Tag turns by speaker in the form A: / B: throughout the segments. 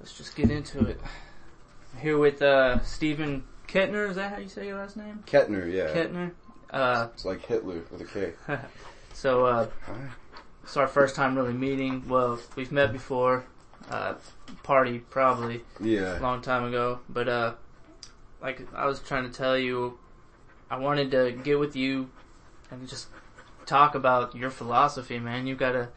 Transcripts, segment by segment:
A: let's just get into it. Here with uh, Stephen Kettner. Is that how you say your last name?
B: Kettner, yeah.
A: Kettner. Uh,
B: It's like Hitler with a K.
A: so uh, it's our first time really meeting. Well, we've met before. Uh, party probably a
B: Yeah.
A: long time ago, but uh, like I was trying to tell you, I wanted to get with you and just talk about your philosophy, man. You've gotta, you-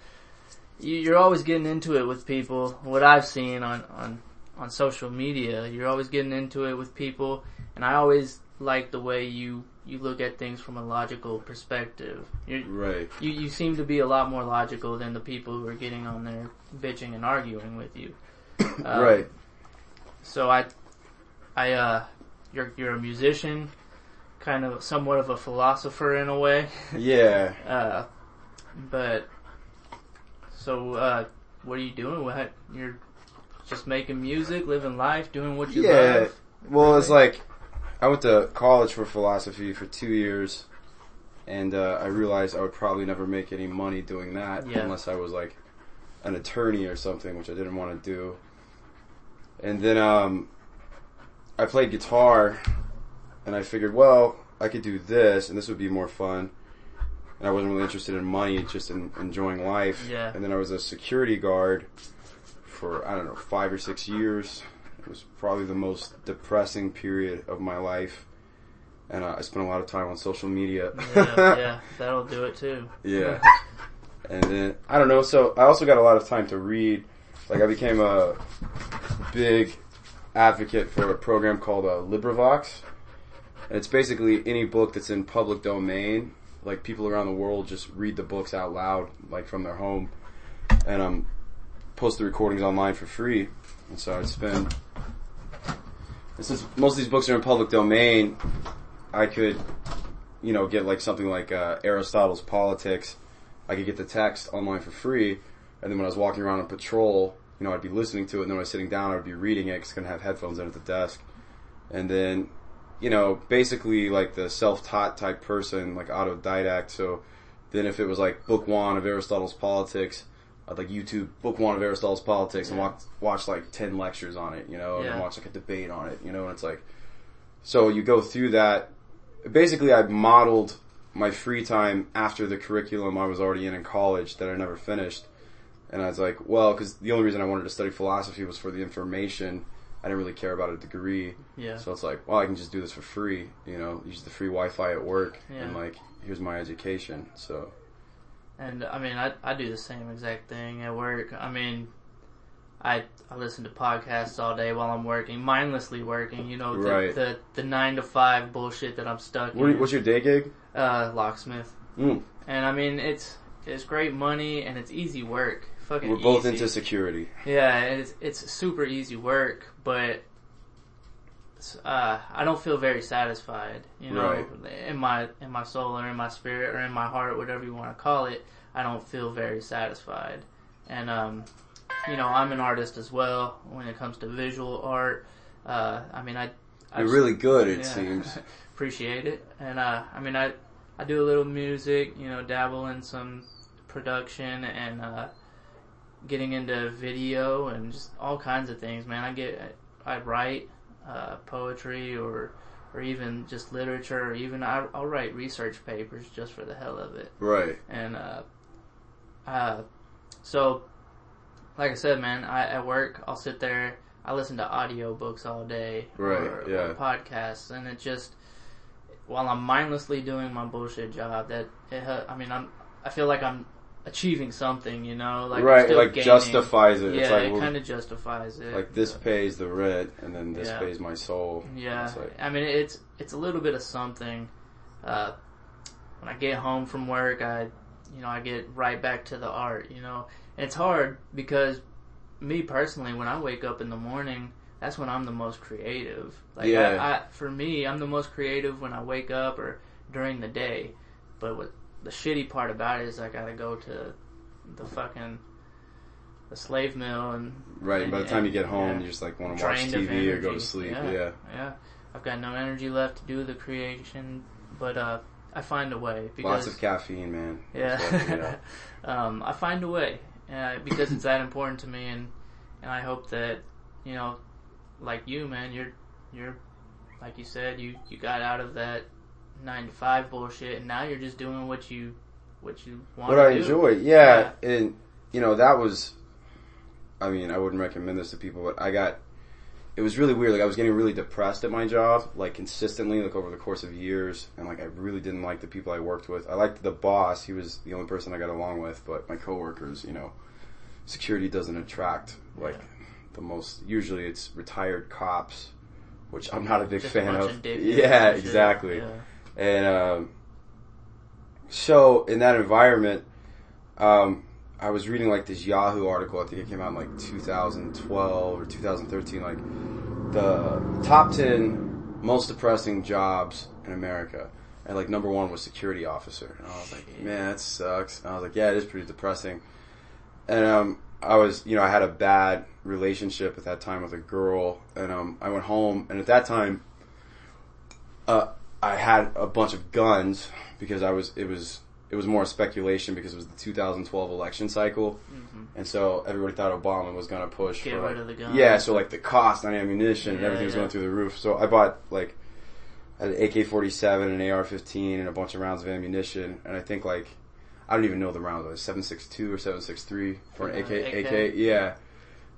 A: you're always getting into it with people. What I've seen on on on social media, you're always getting into it with people, and I always like the way you you look at things from a logical perspective. You're,
B: Right.
A: you you seem to be a lot more logical than the people who are getting on there bitching and arguing with you. Uh,
B: right.
A: So I, I uh, you're you're a musician, kind of somewhat of a philosopher in a way.
B: Yeah.
A: Uh, but so uh, what are you doing? What you're just making music, living life, doing what you
B: Yeah.
A: love.
B: Well, it's like I went to college for philosophy for two years, and uh, I realized I would probably never make any money doing that
A: Yeah.
B: unless I was like an attorney or something, which I didn't want to do. And then um, I played guitar, and I figured, well, I could do this, and this would be more fun. And I wasn't really interested in money, just in enjoying life.
A: Yeah.
B: And then I was a security guard for I don't know five or six years. It was probably the most depressing period of my life, and uh, I spent a lot of time on social media.
A: Yeah, yeah, that'll do it too.
B: Yeah. And then I don't know. So I also got a lot of time to read. Like I became a big advocate for a program called uh, LibriVox. And it's basically any book that's in public domain. Like people around the world just read the books out loud, like from their home, and um, post the recordings online for free. And so I'd spend. And since most of these books are in public domain, I could, you know, get like something like uh, Aristotle's Politics. I could get the text online for free, and then when I was walking around on patrol, you know, I'd be listening to it, and then when I was sitting down, I would be reading it because I couldn't have headphones in at the desk. And then, you know, basically like the self-taught type person, like autodidact. So then if it was like book one of Aristotle's Politics, I'd like YouTube book one of Aristotle's Politics and
A: Yeah.
B: watch, watch like 10 lectures on it, you know, and
A: Yeah.
B: then watch like a debate on it, you know, and it's like, so you go through that. Basically, I modeled my free time after the curriculum I was already in in college that I never finished. And I was like, well, because the only reason I wanted to study philosophy was for the information. I didn't really care about a degree.
A: Yeah,
B: So it's like, well, I can just do this for free, you know, use the free Wi-Fi at work,
A: Yeah.
B: and like, here's my education. So
A: and I mean, I I do the same exact thing at work. I mean. I, I listen to podcasts all day while I'm working, mindlessly working. You know, the,
B: Right.
A: the the nine to five bullshit that I'm stuck
B: what,
A: in.
B: what's your day gig?
A: uh, locksmith.
B: Mm.
A: And I mean, it's it's great money and it's easy work. Fucking
B: We're both
A: easy.
B: into security.
A: Yeah, it's it's super easy work, but uh, I don't feel very satisfied. You know,
B: Right.
A: in my in my soul or in my spirit or in my heart, whatever you want to call it, I don't feel very satisfied. And um, you know, I'm an artist as well when it comes to visual art. Uh, I mean, I I
B: You're
A: just-
B: really good, it
A: yeah.
B: seems.
A: Appreciate it. And uh, I mean, I I do a little music, you know, dabble in some production and uh, getting into video and just all kinds of things, man. I get I write uh, poetry or or even just literature or even I, I'll write research papers just for the hell of it.
B: Right.
A: And uh, uh, so, like I said, man, I at work I'll sit there. I listen to audio books all day,
B: Right,
A: Or,
B: yeah.
A: or podcasts, and it just while I'm mindlessly doing my bullshit job, that it, I mean, I'm I feel like I'm achieving something, you know, like
B: right, like
A: gaining.
B: justifies it.
A: Yeah,
B: it's like,
A: it
B: well,
A: kind of justifies it.
B: like this pays the rent, and then this
A: Yeah.
B: pays my soul.
A: Yeah,
B: like,
A: I mean it's it's a little bit of something. Uh, when I get home from work, I you know I get right back to the art. You know, and it's hard because me personally, when I wake up in the morning, that's when I'm the most creative. Like
B: Yeah.
A: I, I, for me, I'm the most creative when I wake up or during the day. But what the shitty part about it is I gotta go to the fucking the slave mill and
B: right. By the time you get home,
A: yeah.
B: you just like want to watch TV or go to sleep.
A: Yeah.
B: Yeah.
A: yeah. I've got no energy left to do the creation, but uh, I find a way because
B: Lots of caffeine, man.
A: yeah,
B: yeah.
A: um, I find a way uh, because it's that important to me, and and I hope that you know, like you, man, you're you're like you said, you you got out of that nine to five bullshit, and now you're just doing what you what you want.
B: what I
A: do.
B: enjoy. Yeah, and you know that was. I mean, I wouldn't recommend this to people, but I got. It was really weird. Like I was getting really depressed at my job, like consistently, like over the course of years, and like I really didn't like the people I worked with. I liked the boss; he was the only person I got along with. But my coworkers, you know, security doesn't attract like
A: Yeah.
B: the most. Usually, it's retired cops, which I'm not a big
A: Just
B: fan of. yeah, exactly.
A: Yeah.
B: And um, so in that environment, um, I was reading like this Yahoo article. I think it came out in like 2012 or 2013. Like the top 10 most depressing jobs in America, and like number one was security officer. And I was like, man, that sucks. And I was like, yeah, it is pretty depressing. And um, I was, you know, I had a bad relationship at that time with a girl, and um, I went home, and at that time, uh, I had a bunch of guns because I was, it was, it was more speculation because it was the 2012 election cycle,
A: Mhm.
B: and so everybody thought Obama was going to push
A: Get
B: for
A: rid
B: like,
A: of the guns.
B: yeah, so like the cost on ammunition and
A: Yeah,
B: everything was going through the roof. So I bought like an AK-47, an AR-15, and a bunch of rounds of ammunition, and I think like I don't even know the rounds. Like 7.62 or 7.63 for an AK,
A: AK?
B: AK, yeah.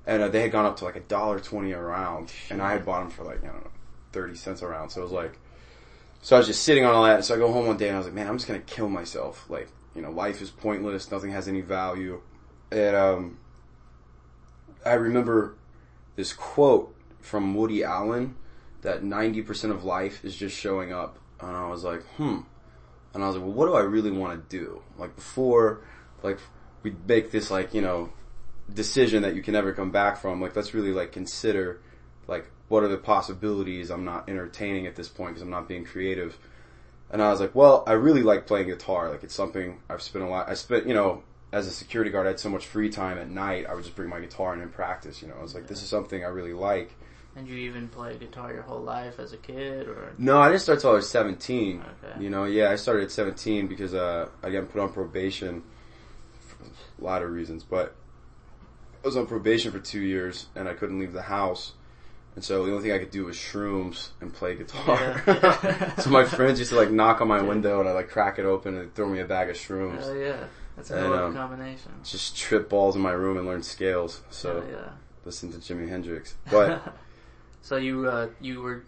B: And uh, they had gone up to like a dollar twenty a round, and I had bought them for like I don't know thirty cents a round. So it was like, so I was just sitting on all that. So I go home one day and I was like, man, I'm just gonna kill myself. Like, you know, life is pointless. Nothing has any value. And um, I remember this quote from Woody Allen that 90% of life is just showing up. And I was like, hmm. And I was like, well, what do I really want to do? Like before, like we make this like, you know, decision that you can never come back from. Like let's really like consider like what are the possibilities I'm not entertaining at this point because I'm not being creative. And I was like, well, I really like playing guitar. Like it's something I've spent a lot, I spent, you know, as a security guard, I had so much free time at night. I would just bring my guitar in and practice, you know. I was like, this is something I really like.
A: And you even play guitar your whole life as a kid, or
B: No, I didn't start till I was 17.
A: Okay.
B: You know, yeah, I started at 17 because, uh, I got put on probation for a lot of reasons, but I was on probation for two years and I couldn't leave the house. And so the only thing I could do was shrooms and play guitar.
A: Yeah.
B: so my friends used to like knock on my window and I like crack it open and throw me a bag of shrooms.
A: oh yeah, that's a
B: And,
A: hell of a
B: um,
A: combination.
B: Just trip balls in my room and learn scales. So
A: Hell yeah.
B: listen to Jimi Hendrix. But
A: so you uh, you were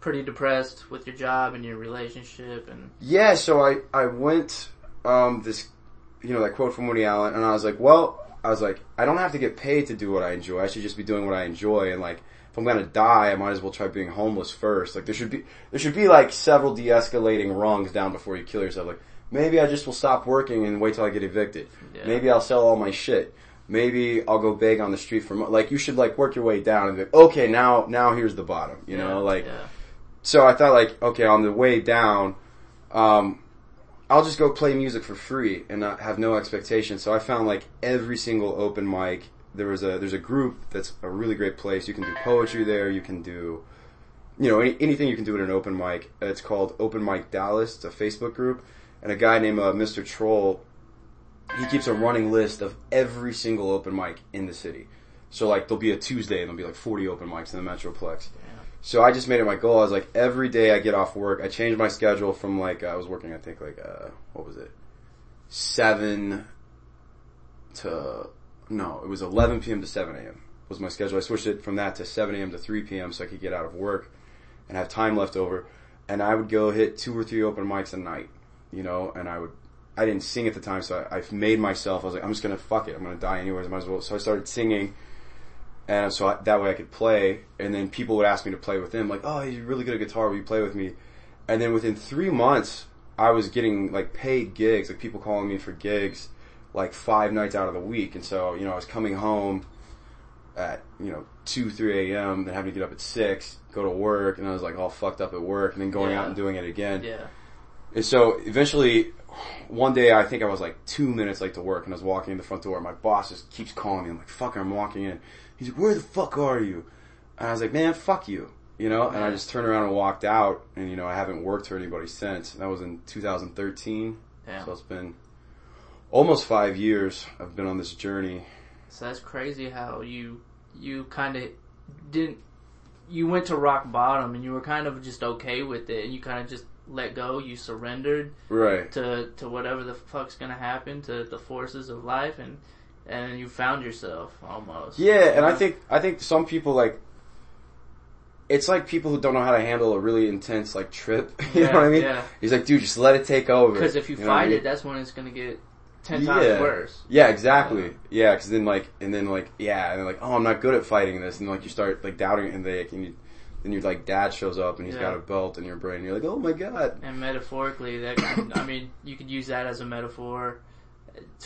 A: pretty depressed with your job and your relationship, and
B: Yeah, so I, I went, um, this, you know, that quote from Woody Allen, and I was like, well, I was like, I don't have to get paid to do what I enjoy. I should just be doing what I enjoy, and like, if I'm gonna die, I might as well try being homeless first. Like, there should be, there should be like several de-escalating rungs down before you kill yourself. Like, maybe I just will stop working and wait till I get evicted.
A: Yeah.
B: Maybe I'll sell all my shit. Maybe I'll go beg on the street for mo- like you should like work your way down and be like, okay, now now here's the bottom, you
A: yeah,
B: know, like
A: yeah.
B: so I thought like, okay, on the way down, um, I'll just go play music for free and not have no expectations. So I found like every single open mic. There was a there's a group that's a really great place. You can do poetry there. You can do, you know, any, anything you can do at an open mic. It's called Open Mic Dallas. It's a Facebook group, and a guy named uh, Mr. Troll. He keeps a running list of every single open mic in the city. So like there'll be a Tuesday and there'll be like 40 open mics in the Metroplex. So I just made it my goal. I was like, every day I get off work, I changed my schedule from like, I was working, I think like, uh, what was it? Seven to, no, it was 11 p.m. to 7 a.m. was my schedule. I switched it from that to 7 a.m. to 3 p.m. so I could get out of work and have time left over. And I would go hit two or three open mics a night, you know, and I would, I didn't sing at the time, so I, I made myself, I was like, I'm just gonna fuck it, I'm gonna die anyways, I might as well. So I started singing and so I, that way I could play, and then people would ask me to play with them, like, oh, you're really good at guitar, will you play with me? And then within three months, I was getting like paid gigs, like people calling me for gigs, like five nights out of the week, and so, you know, I was coming home at, you know, 2, 3 a.m., then having to get up at 6, go to work, and I was like all fucked up at work, and then going
A: Yeah.
B: out and doing it again.
A: Yeah.
B: And so eventually, one day I think I was like two minutes late to work and I was walking in the front door and my boss just keeps calling me. I'm like, fuck, I'm walking in. He's like, where the fuck are you? And I was like, man, fuck you. You know, and I just turned around and walked out and you know, I haven't worked for anybody since. That was in 2013.
A: Yeah.
B: So it's been almost five years I've been on this journey.
A: So that's crazy how you you kind of didn't you went to rock bottom and you were kind of just okay with it and you kind of just let go. You surrendered
B: Right.
A: to to whatever the fuck's gonna happen to the forces of life and and you found yourself almost.
B: Yeah, and I think I think some people like it's like people who don't know how to handle a really intense like trip. you
A: Yeah,
B: know what I mean?
A: yeah.
B: He's like, dude, just let it take over.
A: Because if you,
B: know what I
A: fight
B: mean?
A: it, that's when it's gonna get ten times
B: Yeah.
A: worse.
B: Yeah, exactly. Yeah, because then like, and then like, yeah, and then like, oh, I'm not good at fighting this, and like you start like doubting it, and they, and you, then your like dad shows up and he's
A: Yeah.
B: got a belt in your brain, and you're like, oh my god.
A: And metaphorically, that can, I mean, you could use that as a metaphor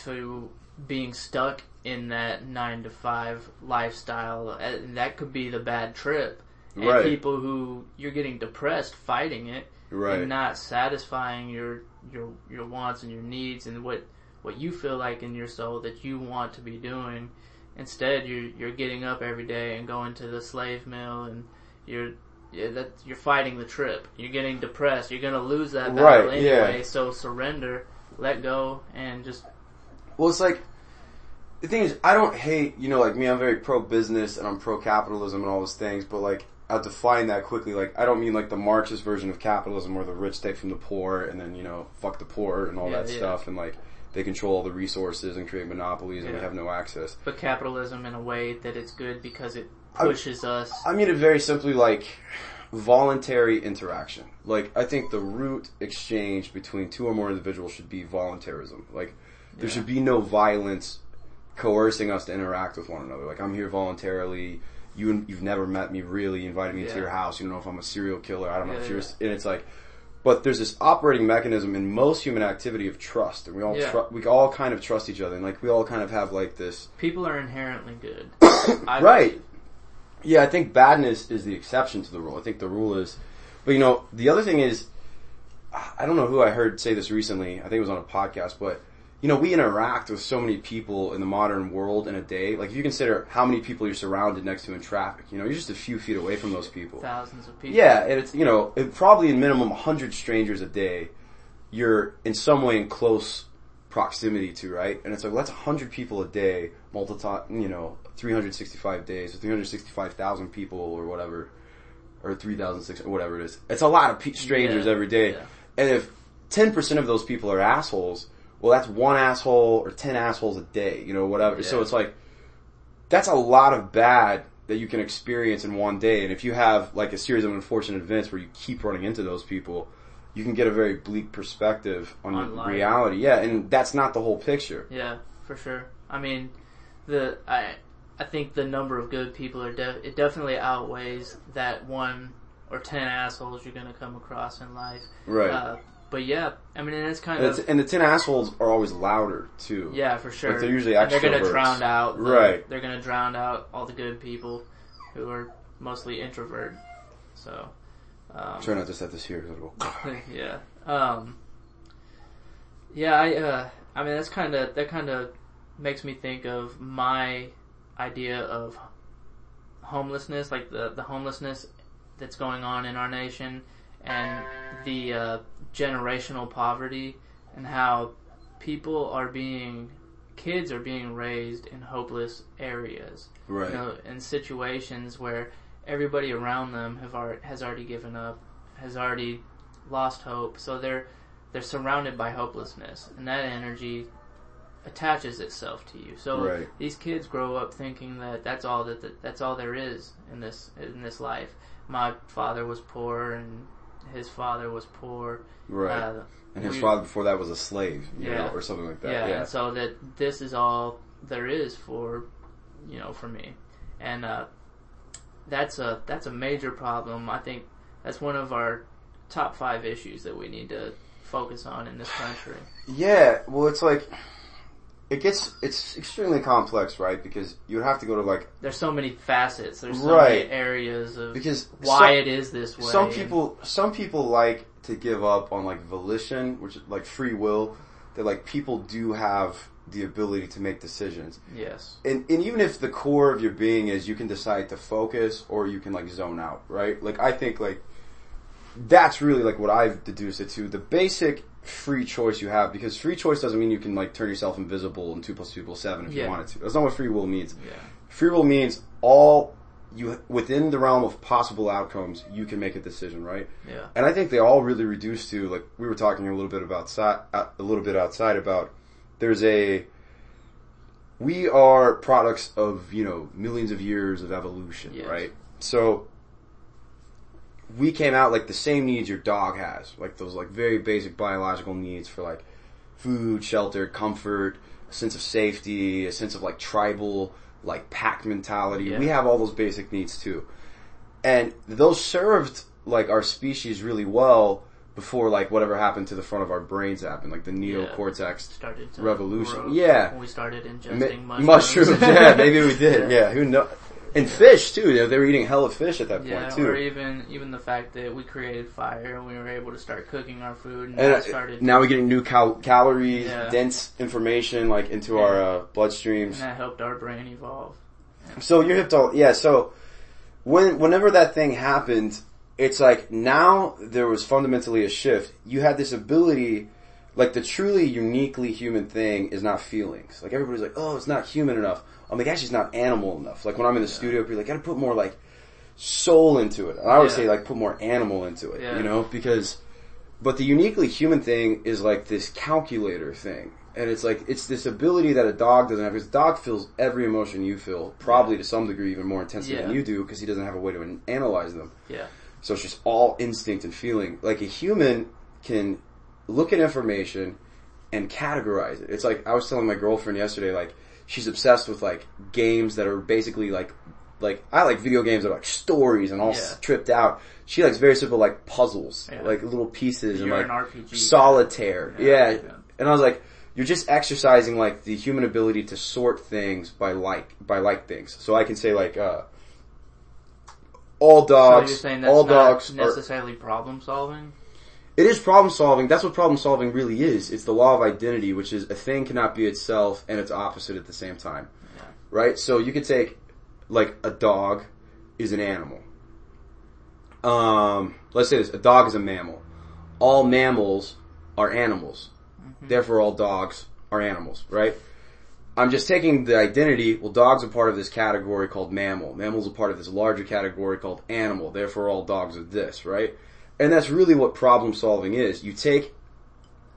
A: to being stuck in that nine to five lifestyle, and that could be the bad trip. And
B: Right.
A: people who you're getting depressed fighting it
B: Right.
A: and not satisfying your your your wants and your needs and what what you feel like in your soul that you want to be doing. Instead, you're you're getting up every day and going to the slave mill, and you're yeah, that you're fighting the trip. You're getting depressed. You're gonna lose that battle
B: Right,
A: anyway.
B: yeah.
A: So surrender, let go, and just
B: Well, it's like the thing is, I don't hate. You know, like me, I'm very pro business and I'm pro capitalism and all those things, but like. I'll define that quickly. Like, I don't mean like the Marxist version of capitalism where the rich take from the poor and then, you know, fuck the poor and all
A: Yeah,
B: that
A: yeah.
B: stuff and like they control all the resources and create monopolies and we
A: Yeah.
B: have no access.
A: But capitalism in a way that it's good because it
B: I-
A: pushes us.
B: I mean it very simply like voluntary interaction. Like I think the root exchange between two or more individuals should be voluntarism. Like there should be no violence coercing us to interact with one another. Like I'm here voluntarily. You you've never met me really. You invited me into
A: Yeah.
B: your house. You don't know if I'm a serial killer. I don't know
A: Yeah,
B: if you're.
A: yeah.
B: And it's like. But there's this operating mechanism in most human activity of trust, and we all
A: Yeah.
B: tru- we all kind of trust each other, and like we all kind of have like this
A: People are inherently good. I
B: Right. Yeah, I think badness is the exception to the rule. I think the rule is, but you know, the other thing is, I don't know who I heard say this recently. I think it was on a podcast, but you know, we interact with so many people in the modern world in a day. Like if you consider how many people you're surrounded next to in traffic, you know, you're just a few feet away from those people.
A: Thousands of people.
B: Yeah, and it's you know it, probably in minimum 100 strangers a day. You're in some way in close proximity to, right? And it's like well, that's 100 people a day, multiply, you know, 365 days, or 365,000 people, or whatever, or 3,600, whatever it is. It's a lot of pe- strangers
A: Yeah,
B: every day,
A: yeah.
B: and if 10% of those people are assholes, well, that's one asshole or 10 assholes a day, you know, whatever. So it's like that's a lot of bad that you can experience in one day. And if you have like a series of unfortunate events where you keep running into those people, you can get a very bleak perspective on,
A: On
B: reality. Yeah, and that's not the whole picture.
A: Yeah, for sure. I mean, the I I think the number of good people are de- it definitely outweighs that one or ten assholes you're gonna come across in life.
B: Right.
A: Uh, but yeah, I mean, and it's kind
B: and,
A: of
B: it's, and the 10 assholes are always louder too.
A: yeah for sure.
B: Like, they're usually
A: And they're gonna drown out the-
B: Right.
A: They're gonna drown out all the good people who are mostly introvert. So. Um,
B: Try not to set this here.
A: yeah. Um, yeah, I, uh, I mean, that's kind of, that kind of makes me think of my idea of homelessness, like the, the homelessness that's going on in our nation and the, uh, generational poverty and how people are being, kids are being raised in hopeless areas
B: Right.
A: you know, in situations where everybody around them have already, has already given up, has already lost hope. So they're they're surrounded by hopelessness, and that energy attaches itself to you. So
B: Right.
A: these kids grow up thinking that that's all that, that that's all there is in this in this life. My father was poor, and his father was poor.
B: Right.
A: Uh,
B: and his
A: we-
B: father before that was a slave, you
A: Yeah.
B: know, or something like that.
A: yeah,
B: Yeah.
A: and so that this is all there is for you know for me and uh, that's a that's a major problem i think that's one of our top five issues that we need to focus on in this country
B: Yeah, well, it's like it gets it's extremely complex, right? Because you would have to go to like
A: there's so many facets there's so
B: Right.
A: many areas of
B: because
A: why
B: some,
A: it is this way
B: some people some people like to give up on like volition, which is like free will. That like people do have the ability to make decisions,
A: yes
B: and and even if the core of your being is you can decide to focus or you can like zone out, right? Like I think like that's really like what I've deduced it to. The basic free choice you have, because free choice doesn't mean you can like turn yourself invisible and two plus two equals seven if you wanted to. That's not what free will means.
A: yeah
B: Free will means all you within the realm of possible outcomes, you can make a decision, right?
A: Yeah.
B: And I think they all really reduce to like we were talking a little bit about uh, a little bit outside about there's a we are products of you know millions of years of evolution,
A: Yes.
B: right? So we came out like the same needs your dog has, like those like very basic biological needs for like food, shelter, comfort, a sense of safety, a sense of like tribal like pack mentality.
A: Yeah.
B: We have all those basic needs too. And those served like our species really well before like whatever happened to the front of our brains happened, like the neocortex
A: Started to
B: revolution.
A: grow.
B: Yeah.
A: We started
B: Ma-
A: ingesting mushrooms.
B: mushrooms. yeah, maybe we did.
A: Yeah.
B: Yeah, who know? And fish too. You know, they were eating hella fish at that point
A: Yeah,
B: too.
A: or even even the fact that we created fire and we were able to start cooking our food and,
B: and
A: that
B: uh,
A: started
B: now we're getting new cal- calories,
A: Yeah.
B: dense information like into our uh,
A: and that helped our brain evolve.
B: So you're hip to yeah. So when whenever that thing happened, it's like now there was fundamentally a shift. You had this ability, like the truly uniquely human thing is not feelings. Like everybody's like, oh, it's not human enough. I'm like, actually, it's not animal enough. Like when I'm in the studio, people like, gotta put more like soul into it. And I would
A: Yeah.
B: say like put more animal into it.
A: Yeah.
B: You know, because but the uniquely human thing is like this calculator thing. And it's like, it's this ability that a dog doesn't have. Because a dog feels every emotion you feel, probably to some degree even more intensely than you do, because he doesn't have a way to an- analyze them.
A: Yeah.
B: So it's just all instinct and feeling. Like a human can look at information and categorize it. It's like, I was telling my girlfriend yesterday, like, she's obsessed with like games that are basically like, like, I like video games that are like stories and all
A: Yeah.
B: out. She likes very simple like puzzles,
A: Yeah.
B: like little pieces and
A: You're
B: like
A: an
B: solitaire.
A: Yeah,
B: Yeah. And I was like, you're just exercising like the human ability to sort things by like, by like things. So I can say like, uh, all
A: So
B: dogs,
A: that's
B: all
A: not
B: dogs are,
A: necessarily problem solving?
B: It is problem solving. That's what problem solving really is. It's the law of identity, which is a thing cannot be itself and its opposite at the same time. Right? So you could take, like, a dog is an animal. Um, let's say this, a dog is a mammal. All mammals are animals. Therefore all dogs are animals, right? I'm just taking the identity, well dogs are part of this category called mammal. Mammals are part of this larger category called animal. Therefore all dogs are this, right? And that's really what problem solving is. You take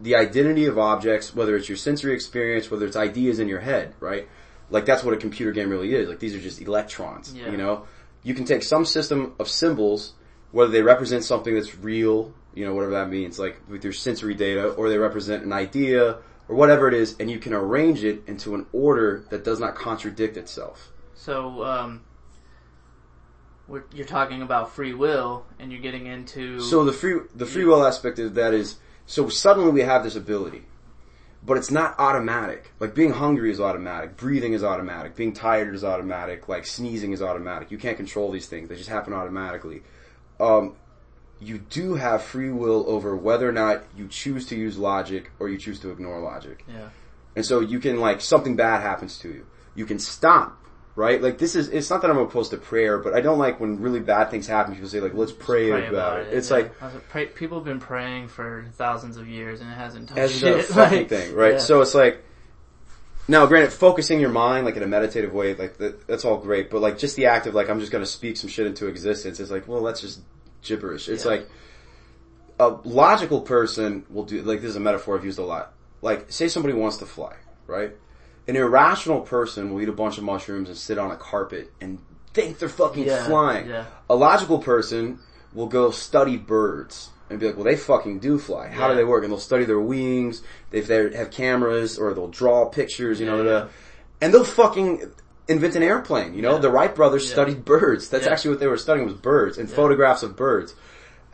B: the identity of objects, whether it's your sensory experience, whether it's ideas in your head, right? Like that's what a computer game really is. Like these are just electrons,
A: Yeah.
B: you know? You can take some system of symbols, whether they represent something that's real, you know, whatever that means, like with your sensory data, or they represent an idea, or whatever it is, and you can arrange it into an order that does not contradict itself.
A: So, um, you're talking about free will, and you're getting into
B: So the free the free will aspect of that is so suddenly we have this ability, but it's not automatic. Like being hungry is automatic, breathing is automatic, being tired is automatic, like sneezing is automatic. You can't control these things; they just happen automatically. Um, you do have free will over whether or not you choose to use logic or you choose to ignore logic.
A: yeah,
B: And so you can like something bad happens to you. You can stop, right? Like this is it's not that I'm opposed to prayer, but I don't like when really bad things happen. People say like, "Let's pray,
A: pray
B: about, it. It's
A: yeah.
B: like
A: I was like, pray, people have been praying for thousands of years, and it hasn't done
B: as
A: shit.
B: a fucking
A: Like,
B: thing, right?
A: yeah.
B: So it's like now, granted, focusing your mind like in a meditative way, like that, that's all great, but like just the act of like I'm just gonna speak some shit into existence is like, well, that's just gibberish. It's
A: Yeah.
B: like a logical person will do like this is a metaphor I've used a lot. Like, say somebody wants to fly, right? An irrational person will eat a bunch of mushrooms and sit on a carpet and think they're fucking
A: Yeah,
B: flying.
A: yeah.
B: A logical person will go study birds and be like, well, they fucking do fly. How do they work? And they'll study their wings. If they have cameras or they'll draw pictures, you know,
A: Yeah, yeah.
B: and they'll fucking invent an airplane. You know,
A: Yeah.
B: the Wright brothers
A: Yeah.
B: studied birds. That's
A: Yeah.
B: actually what they were studying was birds and photographs of birds.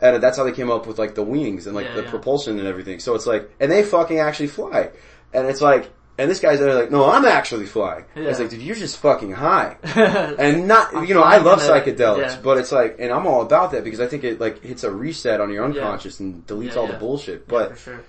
B: And that's how they came up with like the wings and like
A: Yeah,
B: the
A: yeah.
B: propulsion and everything. So it's like, and they fucking actually fly. And it's like, and this guy's there like, no, I'm actually flying.
A: Yeah.
B: It's like, dude, you're just fucking high. And not, you know, I love psychedelics,
A: yeah.
B: but it's like, and I'm all about that because I think it like hits a reset on your unconscious and deletes
A: Yeah,
B: all the
A: yeah.
B: bullshit.
A: Yeah,
B: But,
A: sure.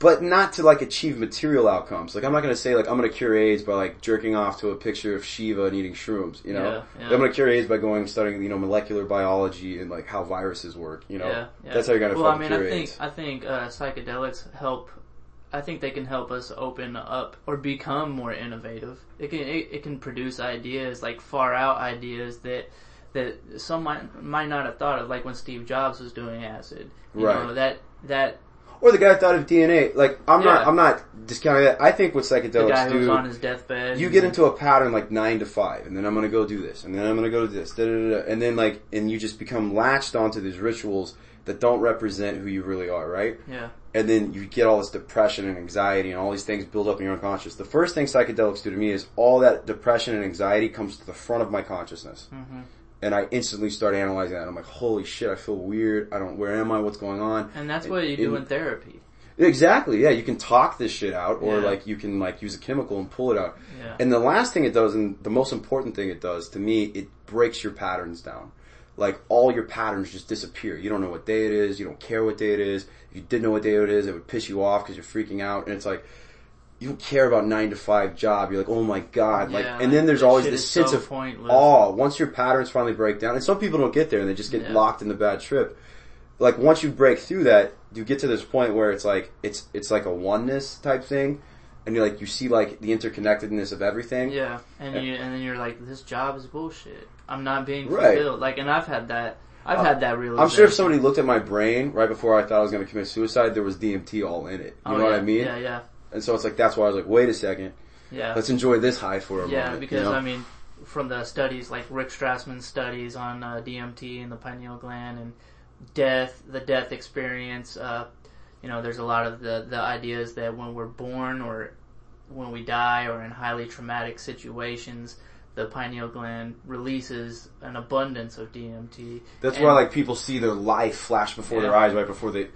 B: but not to like achieve material outcomes. Like I'm not gonna say like I'm gonna cure AIDS by like jerking off to a picture of Shiva and eating shrooms, you know?
A: Yeah, yeah.
B: I'm gonna cure AIDS by going studying, you know, molecular biology and like how viruses work, you know?
A: Yeah, yeah.
B: That's how you're gonna
A: Well, I mean,
B: cure
A: I think
B: AIDS.
A: I think uh, psychedelics help I think they can help us open up or become more innovative. It can it, it can produce ideas like far out ideas that that some might might not have thought of, like when Steve Jobs was doing acid. You
B: Right.
A: know, that that
B: Or the guy thought of DNA. Like I'm not I'm not discounting that. I think what
A: the
B: psychedelics
A: guy was
B: do
A: on his deathbed.
B: you get into a pattern like nine to five, and then I'm gonna go do this, and then I'm gonna go do this, da, da, da, da, and then like, and you just become latched onto these rituals that don't represent who you really are, right?
A: yeah
B: And then you get all this depression and anxiety and all these things build up in your unconscious. The first thing psychedelics do to me is all that depression and anxiety comes to the front of my consciousness.
A: hmm
B: And I instantly start analyzing that. I'm like, holy shit, I feel weird. I don't, where am I? What's going on?
A: and that's what you do
B: in-
A: in therapy.
B: Exactly. Yeah, you can talk this shit out, or
A: Yeah.
B: like you can like use a chemical and pull it out.
A: Yeah.
B: And the last thing it does, and the most important thing it does to me, it breaks your patterns down. Like all your patterns just disappear. You don't know what day it is. You don't care what day it is. If you did know what day it is, it would piss you off because you're freaking out. And it's like you don't care about nine to five job. You're like, oh my god. Like,
A: Yeah,
B: and then there's always this sense
A: so
B: of
A: pointless.
B: awe. Once your patterns finally break down, and some people don't get there, and they just get
A: Yeah.
B: locked in the bad trip like once you break through that, you get to this point where it's like it's it's like a oneness type thing, and you're like you see like the interconnectedness of everything.
A: Yeah, and you and then you're like, this job is bullshit. I'm not being
B: Right.
A: fulfilled. Like, and I've had that. I've had that realization.
B: I'm sure if somebody looked at my brain right before I thought I was going to commit suicide, there was DMT all in it. You
A: Oh,
B: know what I mean?
A: Yeah, yeah,
B: And so it's like that's why I was like, wait a second,
A: yeah.
B: let's enjoy this high for a
A: Yeah,
B: moment.
A: Yeah, because
B: you know?
A: I mean, from the studies like Rick Strassman's studies on uh, DMT and the pineal gland and death, the death experience. Uh, you know, there's a lot of the the ideas that when we're born or when we die or in highly traumatic situations, the pineal gland releases an abundance of DMT.
B: that's
A: and-
B: why like people see their life flash before their eyes right before they.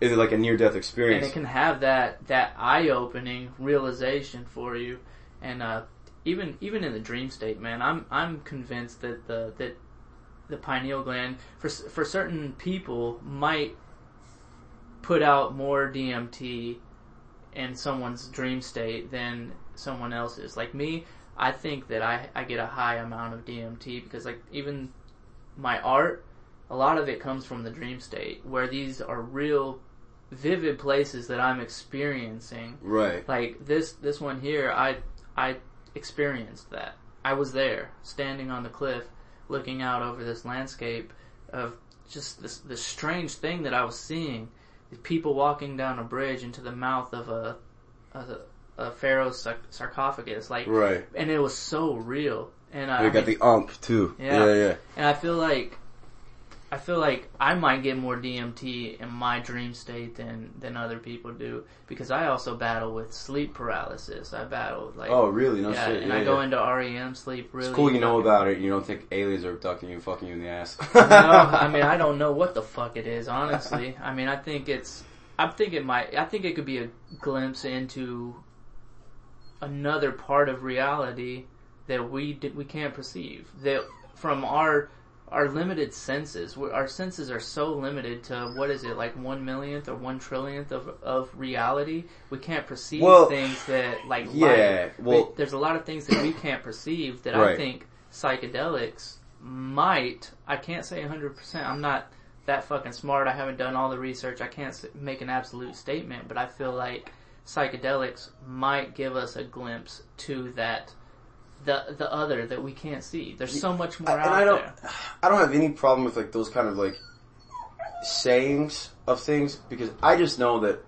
B: Is it like a near death experience.
A: and it can have that that eye opening realization for you, and uh, even even in the dream state, man, I'm I'm convinced that the that the pineal gland for for certain people might put out more DMT in someone's dream state than someone else's. Like me, I think that I I get a high amount of DMT because like even my art, a lot of it comes from the dream state where these are real vivid places that I'm experiencing.
B: right.
A: Like this this one here, I I experienced that. I was there, standing on the cliff, looking out over this landscape of just this this strange thing that I was seeing. People walking down a bridge into the mouth of a a, a pharaoh's sarcophagus, like,
B: Right.
A: and it was so real. And I,
B: You
A: I
B: got
A: mean-
B: the unk too.
A: Yeah.
B: yeah, yeah.
A: and I feel like I feel like I might get more DMT in my dream state than than other people do because I also battle with sleep paralysis. I battle like
B: Oh, really? No
A: yeah,
B: shit.
A: and
B: yeah,
A: I go
B: yeah.
A: into REM sleep really.
B: It's cool you know about it. You don't think aliens are abducting you and fucking you in the ass.
A: no, I mean I don't know what the fuck it is. Honestly, I mean I think it's. I think it might. I think it could be a glimpse into another part of reality that we did, we can't perceive. That from our our limited senses, our senses are so limited to what is it like one millionth or one trillionth of of reality. We can't perceive
B: Well,
A: things that like
B: yeah,
A: light.
B: well-
A: We- there's a lot of things that we can't perceive that I think psychedelics might. I can't say 100. percent I'm not that fucking smart. I haven't done all the research. I can't make an absolute statement, but I feel like psychedelics might give us a glimpse to that the the other that we can't see. There's so much more
B: I-
A: out
B: and I don't,
A: there.
B: I don't have any problem with like those kind of like sayings of things because I just know that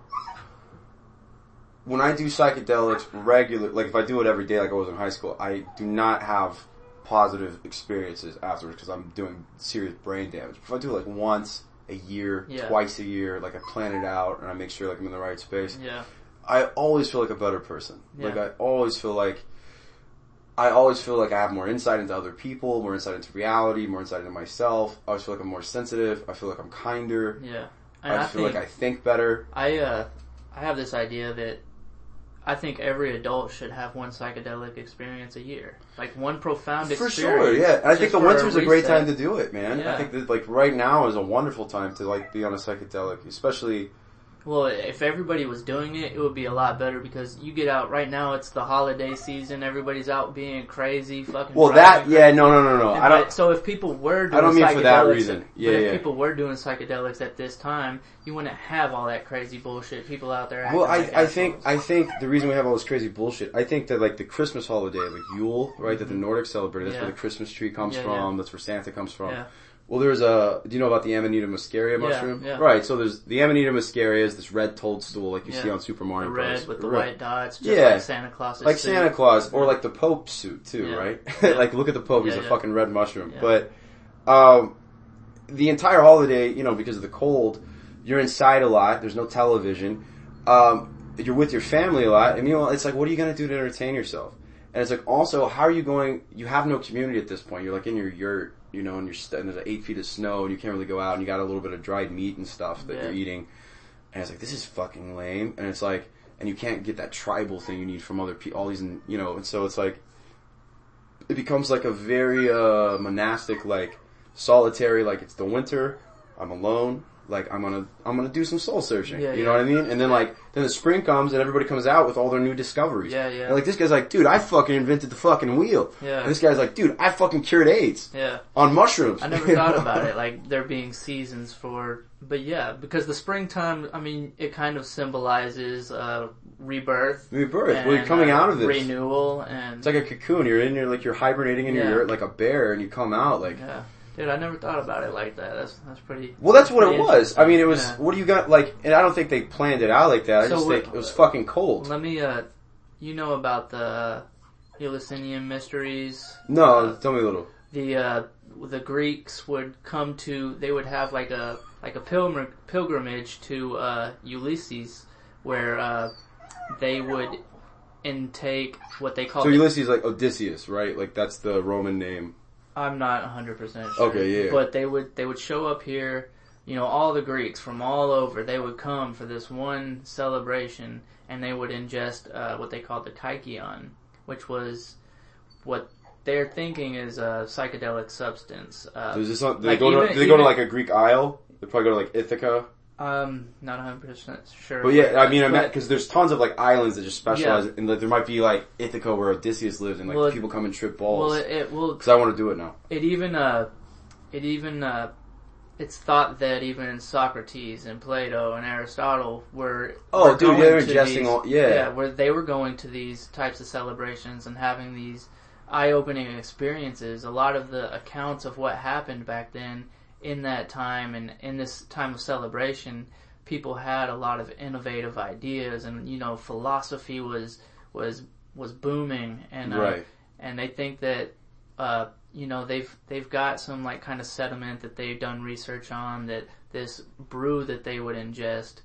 B: when I do psychedelics regular, like if I do it every day, like I was in high school, I do not have positive experiences afterwards because I'm doing serious brain damage. If I do it like once a year,
A: Yeah.
B: twice a year, like I plan it out and I make sure like I'm in the right space,
A: Yeah,
B: I always feel like a better person. Like I always feel like I always feel like I have more insight into other people, more insight into reality, more insight into myself. I always feel like I'm more sensitive. I feel like I'm kinder.
A: yeah.
B: I
A: And I,
B: just feel like I think better.
A: I uh I have this idea that I think every adult should have one psychedelic experience a year, like one profound
B: For
A: experience.
B: sure, yeah. And I think the
A: for
B: winter's a great time to do it, man. I think that like right now is a wonderful time to like be on a psychedelic, especially
A: Well, if everybody was doing it, it would be a lot better because you get out right now. It's the holiday season. Everybody's out being crazy, fucking.
B: Well, that yeah, no, no, no, no.
A: And
B: I don't.
A: so if people were doing
B: I don't mean for that reason. Yeah,
A: but if
B: yeah.
A: people were doing psychedelics at this time, you wouldn't have all that crazy bullshit. People out there.
B: Well, I,
A: like
B: I think. I think the reason we have all this crazy bullshit, I think that like the Christmas holiday, like Yule, right, that the mm-hmm. Nordics celebrate, that's
A: Yeah.
B: where the Christmas tree comes
A: Yeah,
B: from, that's where Santa comes from.
A: Yeah.
B: Well, there's a. Do you know about the Amanita muscaria mushroom?
A: yeah.
B: Right. So there's the Amanita muscaria is this red toadstool like you
A: Yeah.
B: see on Super
A: the
B: Mario
A: red
B: Bros.
A: with the
B: Right.
A: white dots, just
B: Yeah.
A: like Santa Claus.
B: like Santa Claus or like the Pope suit too,
A: Yeah.
B: right?
A: Yeah.
B: like look at the Pope; he's
A: Yeah,
B: a fucking red mushroom.
A: Yeah.
B: But um, the entire holiday, you know, because of the cold, you're inside a lot. There's no television. Um, you're with your family a lot, and you know, it's like, what are you gonna do to entertain yourself? And it's like, also, how are you going? You have no community at this point. You're like in your yurt, you know, and you're st- and there's eight feet of snow, and you can't really go out, and you got a little bit of dried meat and stuff that
A: Yeah.
B: you're eating. And it's like, this is fucking lame. And it's like, and you can't get that tribal thing you need from other people, all these, you know, and so it's like, it becomes like a very, uh, monastic, like, solitary, like it's the winter, I'm alone, like I'm gonna, I'm gonna do some soul searching.
A: Yeah,
B: you know
A: yeah.
B: what I mean? And then like, then the spring comes and everybody comes out with all their new discoveries.
A: Yeah, yeah.
B: And like this guy's like, dude, I fucking invented the fucking wheel.
A: Yeah.
B: And this guy's like, dude, I fucking cured AIDS
A: Yeah.
B: on mushrooms.
A: I never thought about it like there being seasons for, but yeah, because the springtime. I mean, it kind of symbolizes uh, rebirth.
B: Rebirth.
A: and,
B: Well, you're coming
A: uh,
B: out of this.
A: renewal, and
B: It's like a cocoon. You're in there, like you're hibernating in
A: Yeah.
B: your like a bear, and you come out like.
A: yeah, dude, I never thought about it like that. That's that's pretty.
B: Well, that's what it was. I mean, it was.
A: interesting.
B: What do you got? Like, and I don't think they planned it out like that. I
A: So
B: just
A: what-
B: think it was fucking cold.
A: Let me. uh You know about the uh, Eleusinian mysteries?
B: No, tell me a little.
A: the uh, the Greeks would come to they would have like a like a pilgrim, pilgrimage to uh, Ulysses where uh, they would intake what they call
B: So Ulysses like Odysseus, right? Like that's the Roman name.
A: I'm not 100% sure.
B: Okay, yeah.
A: But they would they would show up here, you know, all the Greeks from all over, they would come for this one celebration and they would ingest uh, what they called the kykeon, which was what they're thinking is a psychedelic substance. Uh,
B: So is this on, do
A: Like
B: they go to do they go to like a Greek isle? They probably go to like Ithaca.
A: Um, not 100% sure.
B: But yeah, I mean, because there's tons of like islands that just specialize, and like there might be like Ithaca where Odysseus lives and like
A: Well, it-
B: people come and trip
A: Well,
B: balls.
A: it, it will.
B: Because I want to do it now.
A: it even uh, it even uh, it's thought that even Socrates and Plato and Aristotle were
B: Oh,
A: were
B: dude,
A: going
B: yeah, they're ingesting
A: these-
B: all- yeah.
A: where they were going to these types of celebrations and having these eye-opening experiences. A lot of the accounts of what happened back then in that time and in this time of celebration, people had a lot of innovative ideas, and you know, philosophy was was was booming, and uh,
B: Right.
A: and they think that uh, you know they've they've got some like kind of sediment that they've done research on that this brew that they would ingest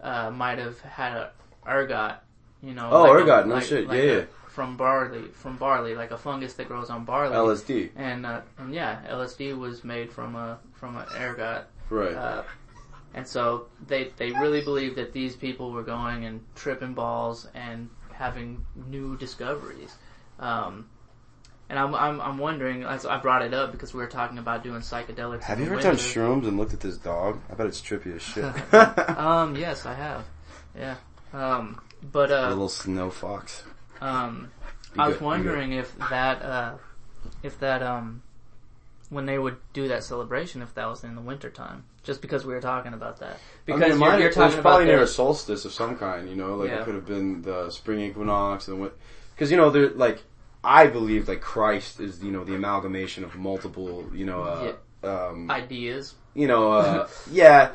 A: uh, might have had a ergot, you know.
B: Oh,
A: like a-
B: ergot, no
A: like-
B: shit,
A: like
B: yeah,
A: a-
B: yeah.
A: From barley, from barley, like a fungus that grows on barley.
B: LSD,
A: and uh, and yeah, LSD was made from a from an ergot.
B: right?
A: Uh, and so they they really believe that these people were going and tripping balls and having new discoveries. Um, and I'm, I'm I'm wondering. as I brought it up because we were talking about doing psychedelics.
B: Have you ever done shrooms and looked at this dog? I bet it's trippy as shit.
A: Um, yes, I have. Yeah. Um, but
B: a
A: uh,
B: little snow fox.
A: Um, I was wondering if that uh, if that um, when they would do that celebration, if that was in the wintertime, just because we were talking about that. Because
B: I mean,
A: you're, you're
B: it was probably near a solstice of some kind, you know, like
A: Yeah.
B: it could have been the spring equinox and what, because you know, there like I believe like Christ is you know the amalgamation of multiple you know uh, um,
A: ideas.
B: you know uh, yeah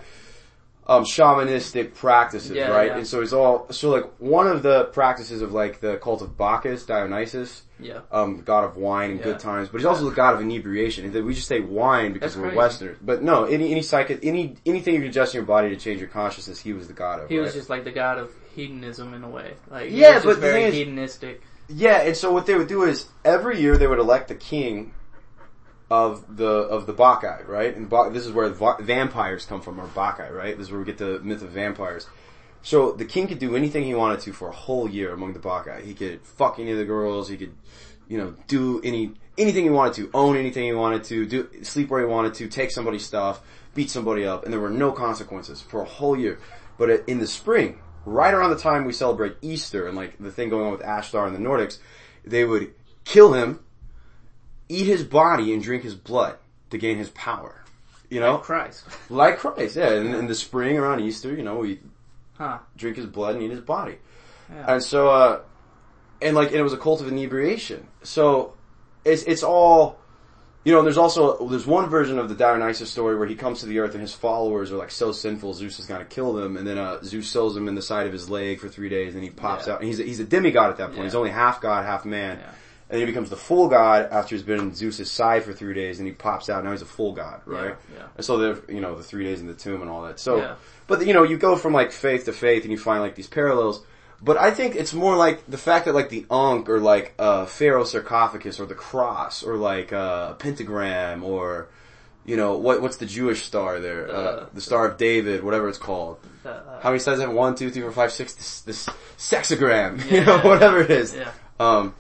B: um shamanistic practices
A: Yeah,
B: right
A: yeah.
B: and so it's all so like one of the practices of like the cult of Bacchus Dionysus
A: Yeah.
B: um, god of wine and
A: Yeah.
B: good times, but he's also the god of inebriation. And we just say wine because
A: That's
B: we're
A: crazy.
B: Westerners. But no, any any psychic, any anything you can adjust in your body to change your consciousness, he was the god of.
A: He was just like the god of hedonism in a way. Like he
B: Yeah, but the
A: very
B: is-
A: hedonistic.
B: yeah. And so what they would do is every year they would elect the king of the of the Bacchae, right? And ba- this is where va- vampires come from, or Bacchae, right? This is where we get the myth of vampires. So the king could do anything he wanted to for a whole year among the Bacchae. He could fuck any of the girls. He could, you know, do any anything he wanted to, own anything he wanted to, do sleep where he wanted to, take somebody's stuff, beat somebody up, and there were no consequences for a whole year. But in the spring, right around the time we celebrate Easter and like the thing going on with Ashtar and the Nordics, they would kill him, eat his body, and drink his blood to gain his power. You know,
A: Christ.
B: like Christ, yeah. In, in the spring around Easter, you know, we
A: Huh.
B: drink his blood and eat his body.
A: Yeah.
B: And so, uh, and like, and it was a cult of inebriation. So, it's, it's all, you know, there's also, there's one version of the Dionysus story where he comes to the earth and his followers are like so sinful, Zeus is gonna kill them, and then, uh, Zeus sews him in the side of his leg for three days, and he pops
A: Yeah.
B: out, and he's a, he's a demigod at that point,
A: Yeah.
B: he's only half god, half man. And then he becomes the full god after he's been in Zeus's side for three days, and he pops out. Now he's a full god, right?
A: Yeah, yeah.
B: And so they're, you know, the three days in the tomb and all that. So,
A: Yeah.
B: but you know, you go from like faith to faith, and you find like these parallels. But I think it's more like the fact that like the Ankh or like uh, Pharaoh sarcophagus or the cross or like uh, a pentagram or you know what what's the Jewish star there? Uh,
A: Uh,
B: the Star of David, whatever it's called.
A: Uh,
B: How many sides have it? One, two, three, four, five, six. This, this sexagram, you know, whatever it is.
A: Yeah.
B: Um,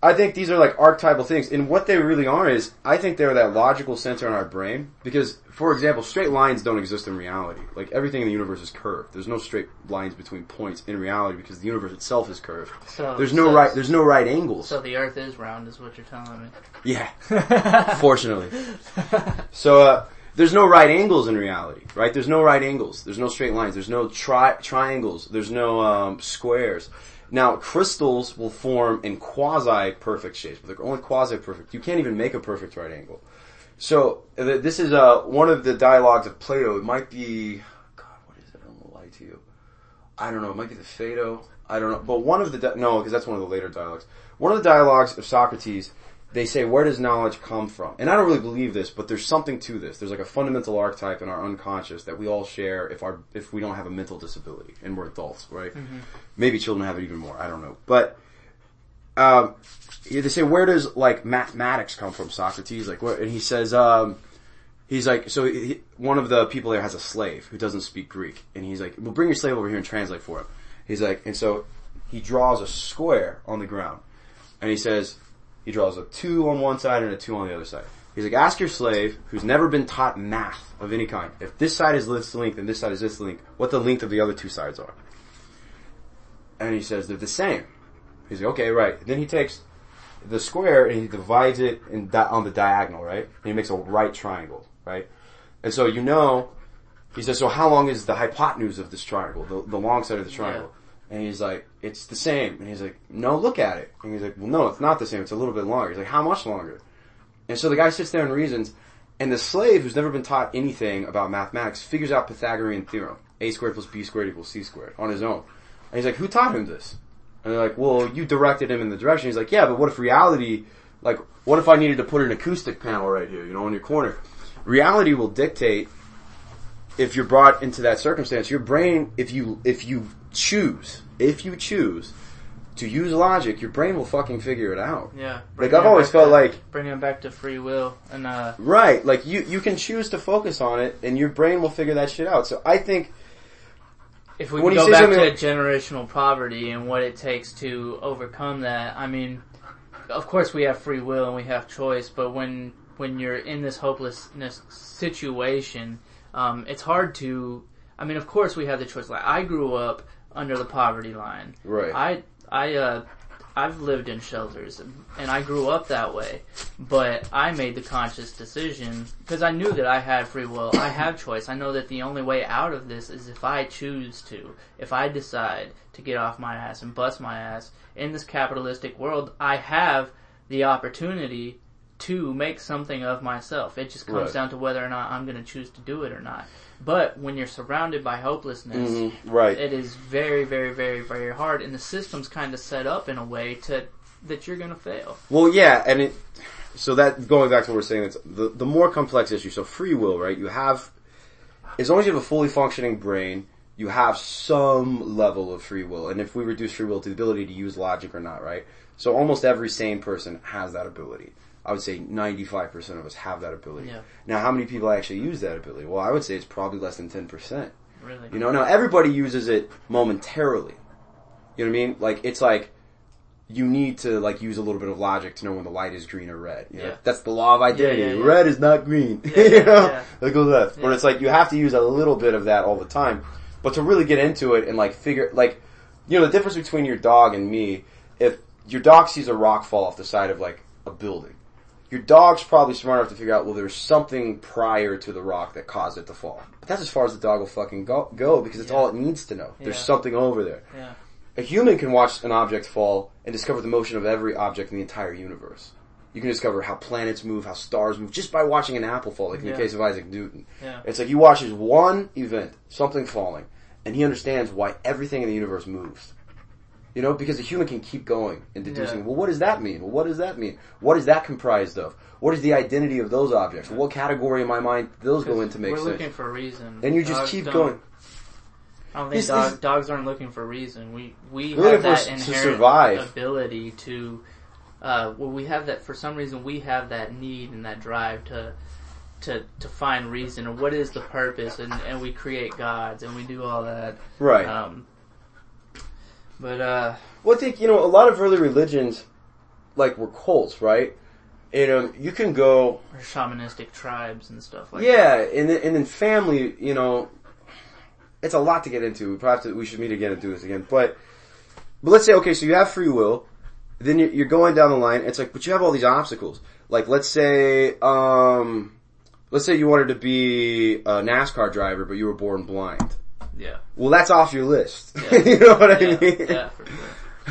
B: I think these are like archetypal things, and what they really are is, I think they're that logical center in our brain. Because, for example, straight lines don't exist in reality. Like everything in the universe is curved. There's no straight lines between points in reality because the universe itself is curved.
A: So
B: There's no
A: so-
B: right. There's no right angles.
A: So the Earth is round, is what you're telling me.
B: Yeah, fortunately. So uh, there's no right angles in reality, right? There's no right angles. There's no straight lines. There's no tri- triangles. There's no um, squares. Now crystals will form in quasi perfect shapes, but they're only quasi perfect. You can't even make a perfect right angle. So th- this is uh, one of the dialogues of Plato. It might be God. What is it? I don't lie to you. I don't know. It might be the Phaedo. I don't know. But one of the di- no, because that's one of the later dialogues. One of the dialogues of Socrates, they say, "Where does knowledge come from?" And I don't really believe this, but there's something to this. There's like a fundamental archetype in our unconscious that we all share if our if we don't have a mental disability and we're adults, right? Maybe children have it even more. I don't know, but. Um, they say, where does like mathematics come from, Socrates? Like, what? And he says, um, he's like, so he, one of the people there has a slave who doesn't speak Greek, and he's like, well, bring your slave over here and translate for him. He's like, and so he draws a square on the ground, and he says, he draws a two on one side and a two on the other side. He's like, ask your slave, who's never been taught math of any kind, if this side is this length and this side is this length, what the length of the other two sides are. And he says they're the same. He's like, okay, right. Then he takes the square and he divides it in di- on the diagonal, right? And he makes a right triangle, right? And so you know, he says, so how long is the hypotenuse of this triangle, the, the long side of the triangle? And he's like, it's the same. And he's like, no, look at it. And he's like, well, no, it's not the same. It's a little bit longer. He's like, how much longer? And so the guy sits there and reasons, and the slave who's never been taught anything about mathematics figures out Pythagorean theorem. A squared plus B squared equals C squared on his own. And he's like, who taught him this? And they're like, well, you directed him in the direction. He's like, yeah, but what if reality, like, what if I needed to put an acoustic panel right here, you know, in your corner? Reality will dictate if you're brought into that circumstance. Your brain, if you, if you choose, if you choose to use logic, your brain will fucking figure it out.
A: Yeah.
B: Like I've always felt
A: to-
B: like,
A: bringing it back to free will and uh,
B: right, like you, you can choose to focus on it and your brain will figure that shit out. So I think,
A: if we go back to
B: something
A: generational poverty and what it takes to overcome that, I mean, of course we have free will and we have choice, but when when you're in this hopelessness situation, um, it's hard to. I mean, of course we have the choice. Like I grew up under the poverty line.
B: Right.
A: I I uh I've lived in shelters and I grew up that way, but I made the conscious decision because I knew that I had free will. I have choice. I know that the only way out of this is if I choose to. If I decide to get off my ass and bust my ass in this capitalistic world, I have the opportunity to make something of myself. It just comes
B: Right.
A: down to whether or not I'm going to choose to do it or not. But when you're surrounded by hopelessness,
B: Mhm, right.
A: it is very, very, very, very hard, and the system's kind of set up in a way to that you're going to fail.
B: Well, yeah, and it. So that going back to what we're saying, it's the the more complex issue. So free will, right? You have, as long as you have a fully functioning brain, you have some level of free will. And if we reduce free will to the ability to use logic or not, right? So almost every sane person has that ability. I would say 95% of us have that ability.
A: Yeah.
B: Now, how many people actually use that ability? Well, I would say it's probably less than 10%.
A: Really,
B: You know, now everybody uses it momentarily. You know what I mean? Like it's like you need to like use a little bit of logic to know when the light is green or red. You know?
A: Yeah.
B: That's the law of identity.
A: yeah, yeah.
B: Red is not green.
A: Yeah,
B: you know? That goes left. But it's like you have to use a little bit of that all the time. But to really get into it and like figure, like, you know, the difference between your dog and me, if your dog sees a rock fall off the side of like a building, your dog's probably smart enough to figure out, well, there's something prior to the rock that caused it to fall. But that's as far as the dog will fucking go, go because it's
A: Yeah.
B: all it needs to know. There's
A: Yeah.
B: something over there.
A: Yeah.
B: A human can watch an object fall and discover the motion of every object in the entire universe. You can discover how planets move, how stars move, just by watching an apple fall, like in the case of Isaac Newton. It's like he watches one event, something falling, and he understands why everything in the universe moves. You know, because a human can keep going and deducing,
A: Yeah.
B: well, what does that mean? Well, what does that mean? What is that comprised of? What is the identity of those objects? What category in my mind those go in to make
A: We're
B: sense?
A: looking for a reason.
B: And you just
A: Dogs
B: keep going.
A: I don't think dog, dogs aren't looking for a reason. We we have that
B: s- to
A: inherent
B: survive.
A: ability to. Uh, well, we have that for some reason. We have that need and that drive to to to find reason or what is the purpose, and and we create gods and we do all that.
B: Right.
A: Um, but uh,
B: Well, I think you know a lot of early religions, like were cults, right? And um, you can go,
A: or shamanistic tribes and stuff like
B: yeah, and then, and then family, you know, it's a lot to get into. We probably have to, we should meet again and do this again. But but let's say okay, so you have free will, then you're, you're going down the line. It's like, but you have all these obstacles. Like let's say, um, let's say you wanted to be a NASCAR driver, but you were born blind.
A: Yeah.
B: Well, that's off your list.
A: Yeah.
B: you know what I mean?
A: yeah, for sure.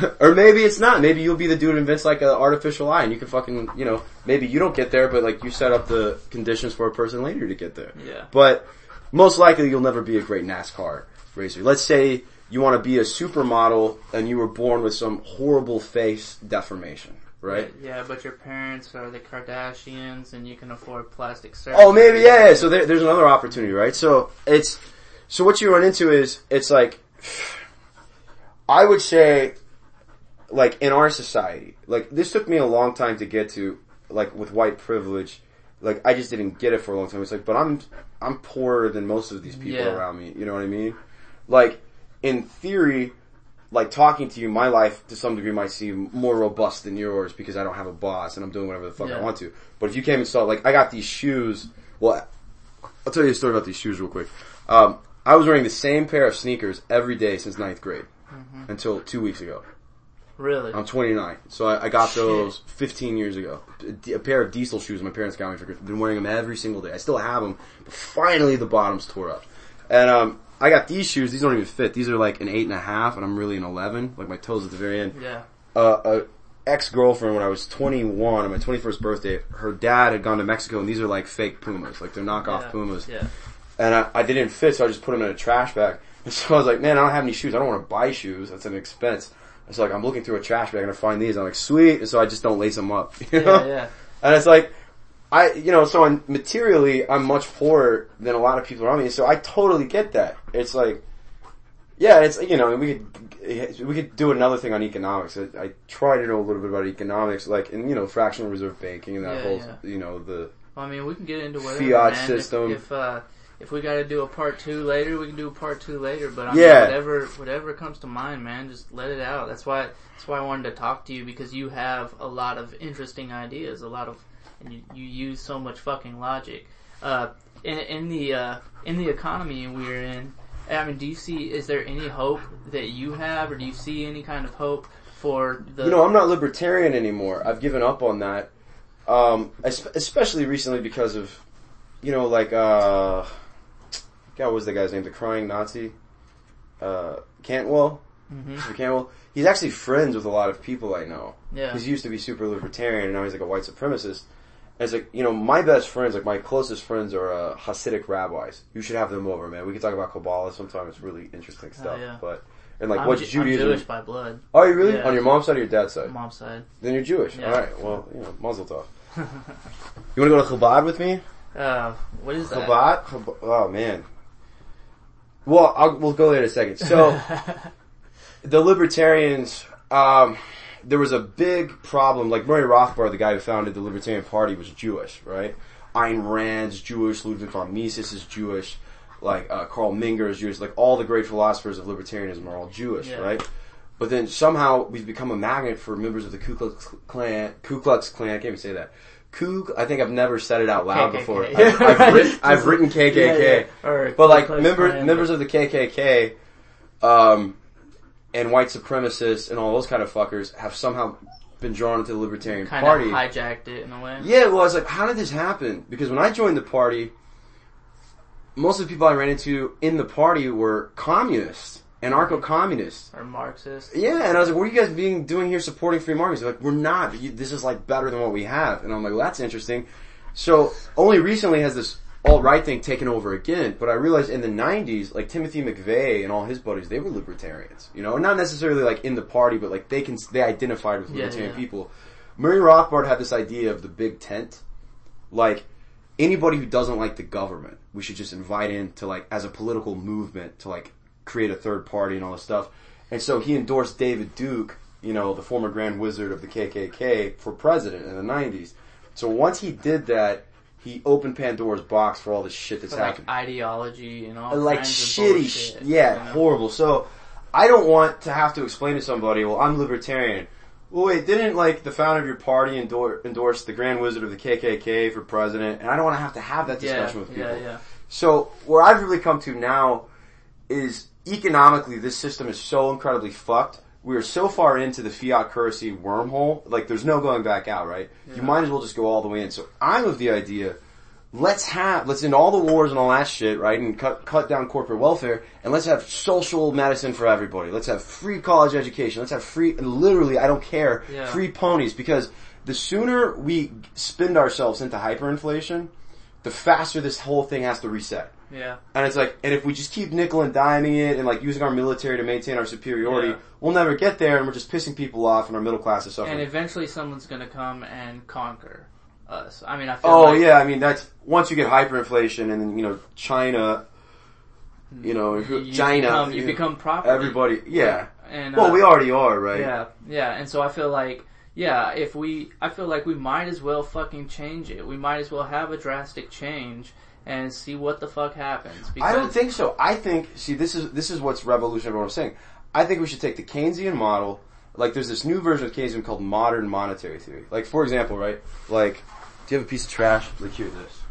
B: or maybe it's not. Maybe you'll be the dude who invents like an artificial eye and you can fucking, you know, maybe you don't get there, but like you set up the conditions for a person later to get there.
A: Yeah.
B: But most likely you'll never be a great NASCAR racer. Let's say you want to be a supermodel and you were born with some horrible face deformation, right?
A: Yeah, but your parents are the Kardashians, and you can afford plastic surgery.
B: Oh, maybe, yeah, yeah. So there, there's another opportunity, right? So it's, so what you run into is, it's like, I would say, like in our society, like this took me a long time to get to, like with white privilege, like I just didn't get it for a long time. It's like, but I'm, I'm poorer than most of these people
A: Yeah.
B: around me. You know what I mean? Like, in theory, like talking to you, my life to some degree might seem more robust than yours because I don't have a boss and I'm doing whatever the fuck I want to. But if you came and saw, like, I got these shoes. Well, I'll tell you a story about these shoes real quick. Um, I was wearing the same pair of sneakers every day since ninth grade
A: Mm-hmm.
B: until two weeks ago.
A: Really?
B: I'm 29, so I, I got
A: Shit.
B: those 15 years ago. A pair of diesel shoes my parents got me for Christmas. Been wearing them every single day. I still have them, but finally the bottoms tore up. And um, I got these shoes. These don't even fit. These are like an eight and a half, and I'm really an 11. Like my toes at the very end.
A: yeah.
B: Uh, a ex girlfriend when I was 21 on my 21st birthday. Her dad had gone to Mexico, and these are like fake Pumas, like they're knockoff
A: yeah.
B: Pumas
A: Yeah.
B: And I, I didn't fit, so I just put them in a trash bag. And so I was like, man, I don't have any shoes. I don't want to buy shoes. That's an expense. And so like, I'm looking through a trash bag and I find these. I'm like, sweet. And so I just don't lace them up. You know?
A: Yeah, yeah.
B: And it's like, I, you know, so I'm, materially, I'm much poorer than a lot of people around me. So I totally get that. It's like, yeah, it's, you know, we could, we could do another thing on economics. I, I try to know a little bit about economics, like, and you know, fractional reserve banking and that
A: Yeah,
B: whole, you know, the,
A: Well, I mean, we can get into whatever.
B: Fiat
A: man.
B: system.
A: If, if uh, if we got to do a part two later, we can do a part two later. But I
B: Yeah.
A: mean, whatever whatever comes to mind, man, just let it out. That's why that's why I wanted to talk to you because you have a lot of interesting ideas, a lot of, and you, you use so much fucking logic. Uh, in in the uh, in the economy we're in. I mean, do you see? Is there any hope that you have, or do you see any kind of hope for the?
B: You know, I'm not libertarian anymore. I've given up on that. Um, especially recently because of, you know, like, uh, God, what was the guy's name? The crying Nazi? Uh, Cantwell?
A: Mhm.
B: Cantwell? He's actually friends with a lot of people I know.
A: yeah,
B: he used to be super libertarian and now he's like a white supremacist. And it's like, you know, my best friends, like my closest friends are, uh, Hasidic rabbis. You should have them over, man. We can talk about Kabbalah sometime. It's really interesting stuff.
A: yeah.
B: But, and like
A: I'm,
B: what
A: Ju- I'm Jewish by blood,
B: Oh, you really?
A: Yeah.
B: On your mom's side or your dad's side?
A: mom's side.
B: Then you're Jewish.
A: Yeah.
B: All right. Well, you know, Mazel tov. You want to go to Chabad with me?
A: Uh, what is that?
B: Chabad? Chabad? Oh man. Well, I'll, we'll go there in a second. So the libertarians, um, there was a big problem. Like Murray Rothbard, the guy who founded the Libertarian Party, was Jewish, right? Ayn Rand's Jewish. Ludwig von Mises is Jewish. Like uh, Carl Menger is Jewish. Like all the great philosophers of libertarianism are all Jewish,
A: Yeah.
B: right? But then somehow we've become a magnet for members of the Ku Klux Klan. Ku Klux Klan. I can't even say that. Kook. I think I've never said it out loud
A: KKK.
B: before. I've, I've, written, I've written KKK.
A: Yeah, yeah.
B: But like member, members of the KKK, um, and white supremacists and all those kind of fuckers have somehow been drawn into the Libertarian
A: kind
B: Party.
A: of hijacked it in a way.
B: Yeah, well, I was like, how did this happen? Because when I joined the party, most of the people I ran into in the party were communists, anarcho-communists.
A: Or Marxist.
B: Yeah, and I was like, what are you guys being doing here supporting free markets? They're like, we're not. This is like better than what we have. And I'm like, well, that's interesting. So only recently has this alt-right thing taken over again, but I realized in the 90s, like Timothy McVeigh and all his buddies, they were libertarians. You know, not necessarily like in the party, but like they can, they identified with
A: Yeah,
B: libertarian
A: yeah.
B: people. Murray Rothbard had this idea of the big tent. Like, anybody who doesn't like the government, we should just invite in to like, as a political movement to like create a third party and all this stuff. And so he endorsed David Duke, you know, the former Grand Wizard of the KKK for president in the 90s. So once he did that, he opened Pandora's box for all this shit that's
A: For, like
B: happening.
A: ideology and all
B: Like shitty, sh- yeah,
A: you know?
B: horrible. So I don't want to have to explain to somebody, well, I'm libertarian. Well, wait, didn't like the founder of your party endorse, endorse the Grand Wizard of the KKK for president? And I don't want to have to have that
A: Yeah,
B: discussion with people.
A: yeah, yeah.
B: So where I've really come to now is economically this system is so incredibly fucked. We are so far into the fiat currency wormhole, like there's no going back out, right? You might as well just go all the way in. So I'm of the idea, let's have, let's end all the wars and all that shit, right? And cut, cut down corporate welfare and let's have social medicine for everybody. Let's have free college education. Let's have free, literally, I don't care,
A: Yeah.
B: free ponies because the sooner we spend ourselves into hyperinflation, the faster this whole thing has to reset.
A: Yeah.
B: And it's like, and if we just keep nickel and diming it and like using our military to maintain our superiority,
A: Yeah.
B: we'll never get there and we're just pissing people off and our middle class is suffering.
A: And eventually someone's gonna come and conquer us. I mean, I feel
B: oh
A: like,
B: yeah, I mean that's, once you get hyperinflation and then, you know, China, you know,
A: you,
B: China,
A: become, you become property.
B: everybody, yeah.
A: And,
B: Well,
A: uh,
B: we already are, right?
A: Yeah, yeah, and so I feel like, yeah, if we, I feel like we might as well fucking change it. We might as well have a drastic change and see what the fuck happens. Because
B: I don't think so. I think see this is this is what's revolutionary. What I'm saying. I think we should take the Keynesian model. Like there's this new version of Keynesian called modern monetary theory. Like for example, right? Like, do you have a piece of trash? Like here, this.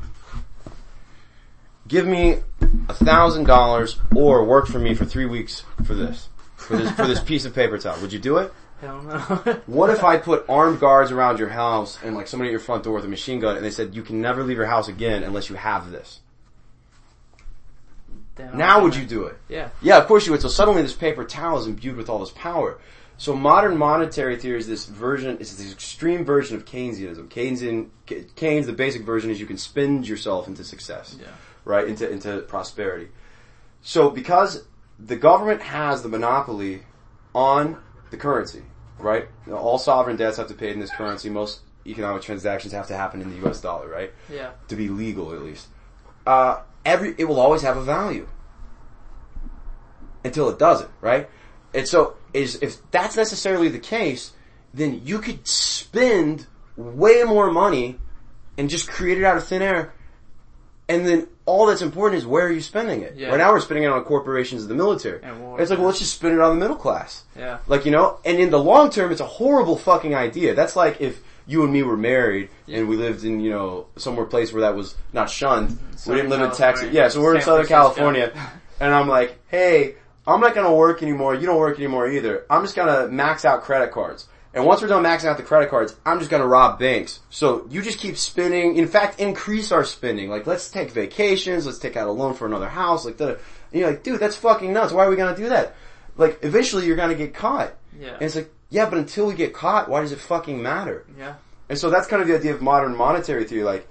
B: Give me a thousand dollars or work for me for three weeks for this. For this for this piece of paper towel. Would you do it?
A: Hell no.
B: What if I put armed guards around your house and like somebody at your front door with a machine gun and they said you can never leave your house again unless you have this? Now would you do it?
A: Yeah.
B: Yeah, of course you would. So suddenly this paper towel is imbued with all this power. So modern monetary theory is this version, it's this extreme version of Keynesianism. Keynesian, Keynes, the basic version is you can spend yourself into success.
A: Yeah.
B: Right? Into, into prosperity. So because the government has the monopoly on the currency, right? You know, all sovereign debts have to pay in this currency. Most economic transactions have to happen in the US dollar, right?
A: Yeah.
B: to be legal at least. Uh, every it will always have a value until it doesn't, right? And so, is if that's necessarily the case, then you could spend way more money and just create it out of thin air. And then all that's important is where are you spending it?
A: Yeah.
B: Right now we're spending it on corporations and the military.
A: And war,
B: it's like,
A: yeah.
B: well, let's just spend it on the middle class.
A: Yeah.
B: Like, you know, and in the long term, it's a horrible fucking idea. That's like if you and me were married and we lived in, you know, somewhere place where that was not shunned. we didn't live in
A: California.
B: Texas. Yeah, so we're in Southern. California. And I'm like, hey, I'm not gonna work anymore. You don't work anymore either. I'm just gonna max out credit cards. And once we're done maxing out the credit cards, I'm just gonna rob banks. So you just keep spending. In fact, increase our spending. Like, let's take vacations. Let's take out a loan for another house. Like, and you're like, dude, that's fucking nuts. Why are we gonna do that? Like, eventually you're gonna get caught.
A: Yeah.
B: And it's like, yeah, but until we get caught, why does it fucking matter?
A: Yeah.
B: And so that's kind of the idea of modern monetary theory. Like,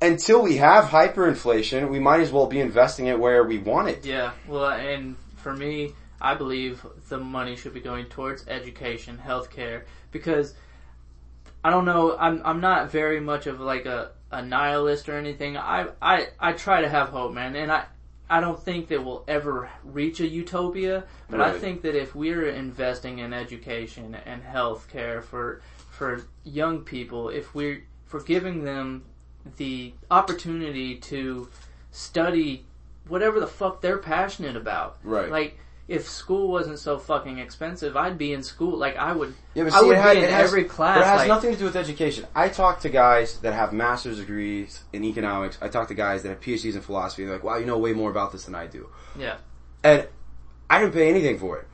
B: until we have hyperinflation, we might as well be investing it where we want it.
A: Yeah. Well, and for me, I believe the money should be going towards education, healthcare, because I don't know. I'm I'm not very much of like a, a nihilist or anything. I I I try to have hope, man, and I. I don't think that we'll ever reach a utopia, but I think that if we're investing in education and healthcare for for young people, if we're we're giving them the opportunity to study whatever the fuck they're passionate about,
B: Right.
A: Like if school wasn't so fucking expensive, I'd be in school. Like I would,
B: Yeah, but
A: I
B: see,
A: would
B: it, had,
A: be in
B: has,
A: every class.
B: But it has
A: like,
B: nothing to do with education. I talk to guys that have master's degrees in economics. I talk to guys that have PhDs in philosophy. They're like, wow, you know way more about this than I do.
A: Yeah,
B: And I didn't pay anything for it.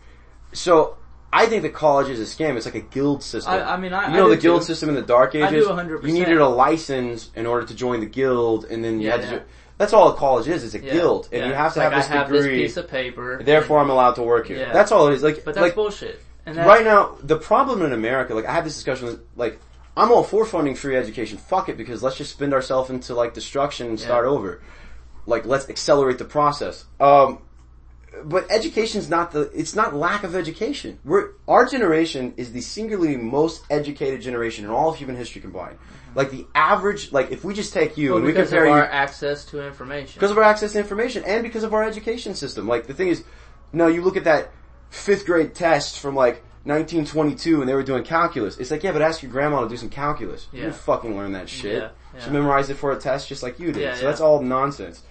B: So I think the college is a scam. It's like a guild system.
A: I- I mean, I-
B: you know
A: do
B: the guild
A: too.
B: system in the dark
A: I
B: ages.
A: do 100%.
B: You needed a license in order to join the guild, and then you
A: Yeah,
B: had to.
A: yeah.
B: Do, that's all a college is. It's a
A: yeah,
B: guild, and
A: yeah.
B: you have to
A: like,
B: have this
A: I have
B: degree.
A: this piece of paper.
B: therefore, I'm allowed to work here.
A: Yeah.
B: That's all it is. Like,
A: but that's
B: like
A: bullshit. And that,
B: right now, the problem in America, like I had this discussion with, like, I'm all for funding free education. Fuck it, because let's just spend ourselves into like destruction and start over. Like, let's accelerate the process. Um, but education's not the, it's not lack of education. We're, our generation is the singularly most educated generation in all of human history combined. Like the average, like if we just take you
A: well,
B: and we
A: because
B: compare
A: of
B: you,
A: our access to information.
B: because of our access to information and because of our education system. Like the thing is, no, you look at that fifth grade test from like 1922 and they were doing calculus. It's like, yeah, but ask your grandma to do some calculus. You
A: Yeah.
B: didn't fucking learn that shit.
A: Yeah, yeah.
B: She memorized it for a test just like you did.
A: Yeah,
B: so that's all nonsense.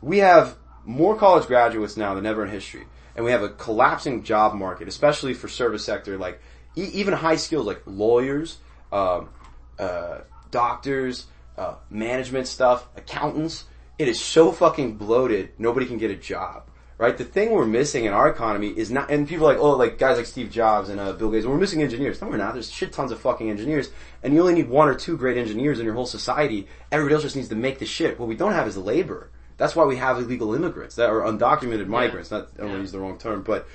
B: We have more college graduates now than ever in history. And we have a collapsing job market, especially for service sector, like e- even high skills like lawyers, um, uh, doctors, uh, management stuff, accountants. It is so fucking bloated. Nobody can get a job, right? The thing we're missing in our economy is not, and people like, oh, like guys like Steve Jobs and uh, Bill Gates, we're missing engineers. No, we're not. There's shit tons of fucking engineers, and you only need one or two great engineers in your whole society. Everybody else just needs to make the shit. What we don't have is labor. That's why we have illegal immigrants that are undocumented migrants. Not, I don't want to use the wrong term, but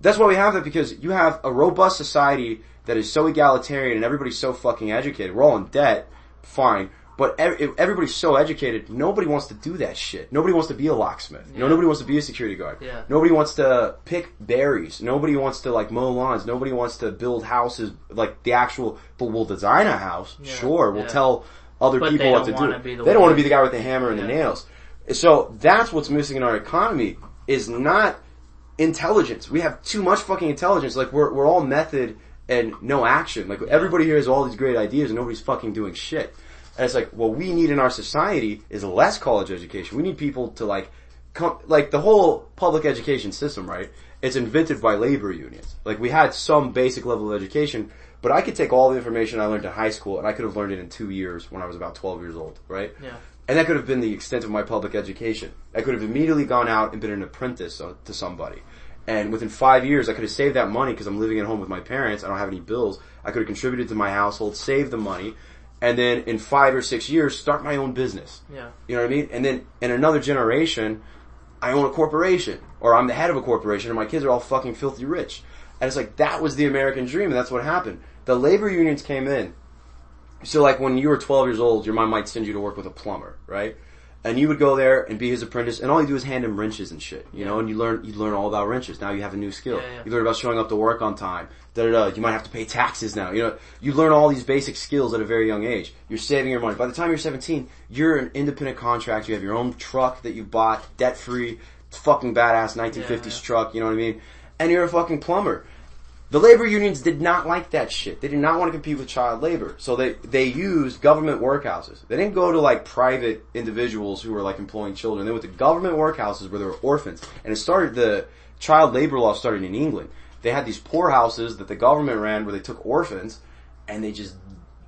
B: that's why we have that because you have a robust society that is so egalitarian and everybody's so fucking educated. We're all in debt, fine. But ev- everybody's so educated, nobody wants to do that shit. Nobody wants to be a locksmith. You know, nobody wants to be a security guard.
A: Yeah.
B: Nobody wants to pick berries. Nobody wants to like mow lawns. Nobody wants to build houses like the actual. But we'll design a house.
A: Yeah.
B: Sure, we'll
A: Yeah.
B: tell other
A: But
B: people what to do.
A: the
B: they don't want to be the guy with the hammer and the nails. So that's what's missing in our economy is not intelligence. We have too much fucking intelligence. Like we're we're all method and no action. Like everybody here has all these great ideas and nobody's fucking doing shit. And it's like what we need in our society is less college education. We need people to like come like the whole public education system, right? It's invented by labor unions. Like we had some basic level of education, but I could take all the information I learned in high school and I could have learned it in two years when I was about 12 years old, right?
A: Yeah.
B: And that could have been the extent of my public education. I could have immediately gone out and been an apprentice to somebody. And within five years, I could have saved that money because I'm living at home with my parents. I don't have any bills. I could have contributed to my household, saved the money, and then in five or six years, start my own business.
A: Yeah.
B: You know what I mean? And then in another generation, I own a corporation, or I'm the head of a corporation, and my kids are all fucking filthy rich. And it's like that was the American dream, and that's what happened. The labor unions came in. So like when you were 12 years old, your mom might send you to work with a plumber, right? And you would go there and be his apprentice, and all you do is hand him wrenches and shit, you know. And you learn you learn all about wrenches. Now you have a new skill.
A: Yeah, yeah.
B: You learn about showing up to work on time. Da da da. You might have to pay taxes now. You know, you learn all these basic skills at a very young age. You're saving your money. By the time you're 17, you're an independent contractor. You have your own truck that you bought, debt free. Fucking badass 1950s
A: Yeah, yeah.
B: truck. You know what I mean? And you're a fucking plumber. The labor unions did not like that shit. They did not want to compete with child labor. So they, they used government workhouses. They didn't go to like private individuals who were like employing children. They went to government workhouses where there were orphans. And it started, the child labor law started in England. They had these poorhouses that the government ran where they took orphans and they just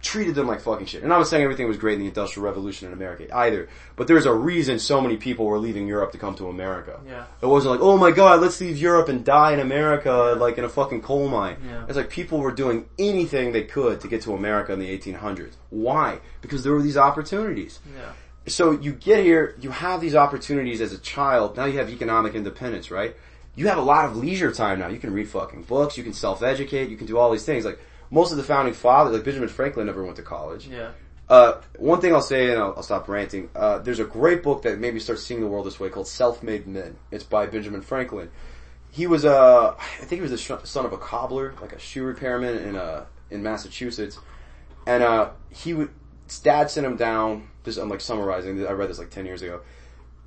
B: treated them like fucking shit. And I'm not saying everything was great in the Industrial Revolution in America either, but there's a reason so many people were leaving Europe to come to America.
A: Yeah.
B: It wasn't like, oh my god, let's leave Europe and die in America like in a fucking coal mine.
A: Yeah.
B: It's like people were doing anything they could to get to America in the 1800s. Why? Because there were these opportunities.
A: Yeah.
B: So you get here, you have these opportunities as a child, now you have economic independence, right? You have a lot of leisure time now. You can read fucking books, you can self-educate, you can do all these things. Like, most of the founding fathers, like Benjamin Franklin never went to college.
A: Yeah.
B: Uh, one thing I'll say, and I'll, I'll stop ranting. Uh, there's a great book that made me start seeing the world this way called Self-Made Men. It's by Benjamin Franklin. He was uh, I think he was the sh- son of a cobbler, like a shoe repairman in uh, in Massachusetts, and uh, he would. His dad sent him down. This I'm like summarizing. I read this like ten years ago.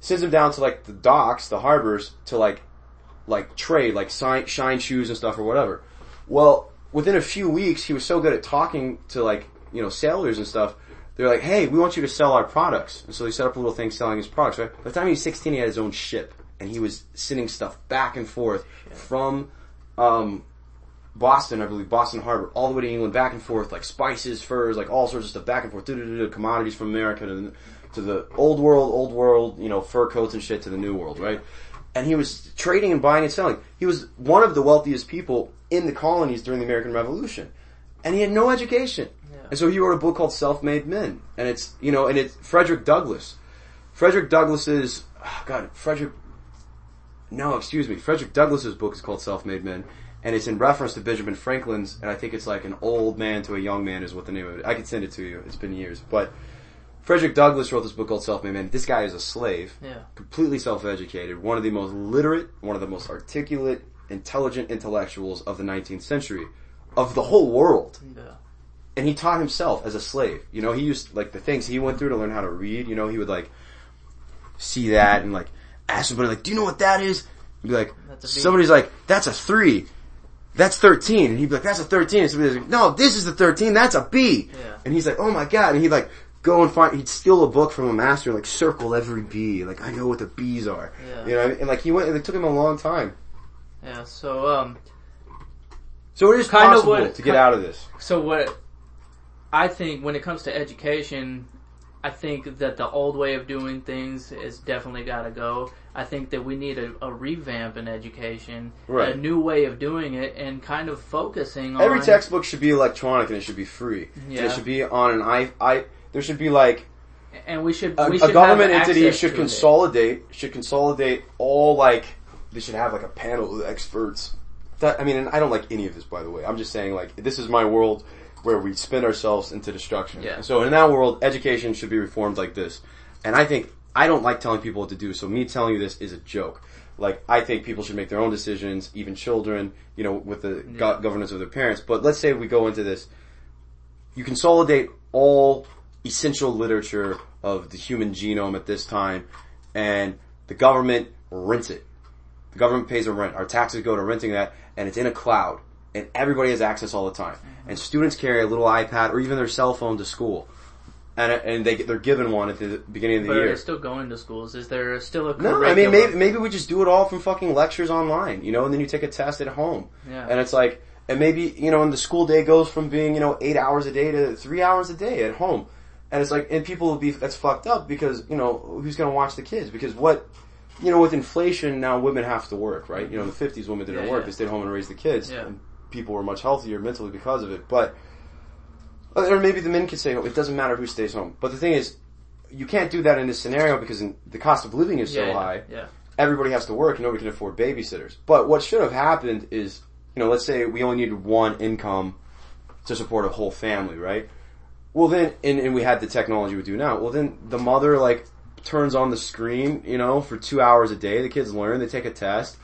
B: Sends him down to like the docks, the harbors, to like like trade, like shine, shine shoes and stuff or whatever. Well, within a few weeks, he was so good at talking to like, you know, sailors and stuff. They're like, hey, we want you to sell our products. And so he set up a little thing selling his products, right? By the time he was 16, he had his own ship. and he was sending stuff back and forth from um, Boston, I believe, Boston Harbor, all the way to England, back and forth, like spices, furs, like all sorts of stuff, back and forth, commodities from America to the, to the old world, old world, you know, fur coats and shit to the new world, right? And he was trading and buying and selling. He was one of the wealthiest people in the colonies during the American Revolution. And he had no education. And so he wrote a book called Self-Made Men. And it's, you know, and it's Frederick Douglass. Frederick Douglass's, oh God, Frederick, no, excuse me, Frederick Douglass's book is called Self-Made Men. And it's in reference to Benjamin Franklin's, and I think it's like an old man to a young man is what the name of it. I could send it to you. It's been years. But Frederick Douglass wrote this book called Self-Made Man. This guy is a slave.
A: Yeah.
B: Completely self-educated. One of the most literate, one of the most articulate, intelligent intellectuals of the 19th century. Of the whole world
A: Yeah.
B: and he taught himself as a slave. You know, he used like the things he went through to learn how to read. You know, he would like see that and like ask somebody like, "Do you know what that is?" He'd be like,
A: That's a B.
B: somebody's like, "That's a three. That's 13. And he'd be like, "That's a 13." And somebody's like, "No, this is the 13. That's a B."
A: Yeah.
B: And he's like, "Oh my god!" And he'd like go and find. He'd steal a book from a master and like circle every B. Like I know what the B's are.
A: Yeah.
B: You know, and like he went. and It took him a long time.
A: Yeah. So um,
B: So it is
A: Kind of what-
B: to get out of this.
A: so what I think when it comes to education, I think that the old way of doing things is definitely got to go. I think that we need a, a revamp in education,
B: Right.
A: a new way of doing it, and kind of focusing on
B: Every textbook should be electronic and it should be free.
A: Yeah.
B: It should be on an i. I there should be like
A: and we should
B: a,
A: we
B: a government entity should
A: to it.
B: consolidate should consolidate all like they should have like a panel of experts. That I mean, and I don't like any of this by the way. I'm just saying like this is my world where we spin ourselves into destruction.
A: Yeah.
B: So in that world, education should be reformed like this. And I think I don't like telling people what to do. So me telling you this is a joke. Like I think people should make their own decisions, even children, you know, with the go- governance of their parents. But let's say we go into this you consolidate all essential literature of the human genome at this time, and the government rents it. The government pays a rent. Our taxes go to renting that, and it's in a cloud, and everybody has access all the time. And students carry a little iPad or even their cell phone to school, and and they get, they're given one at the beginning of the
A: But
B: year.
A: are they still going to schools? Is there still a
B: No, I mean maybe maybe we just do it all from fucking lectures online, you know, and then you take a test at home.
A: Yeah.
B: And it's like and maybe, you know, and the school day goes from being, you know, eight hours a day to three hours a day at home. And it's like and people will be that's fucked up because, you know, who's gonna watch the kids? Because what you know, with inflation now women have to work, right? You know, in the fifties women didn't
A: Yeah,
B: work,
A: yeah.
B: they stayed home and raised the kids.
A: Yeah.
B: And people were much healthier mentally because of it. But uh, or maybe the men could say, oh, it doesn't matter who stays home. But the thing is, you can't do that in this scenario because in, the cost of living is so high
A: Yeah.
B: everybody has to work and nobody can afford babysitters. But what should have happened is, you know, let's say we only needed one income to support a whole family, right? Well then, and, and we had the technology we do now, well then the mother like turns on the screen, you know, for two hours a day, the kids learn, they take a test,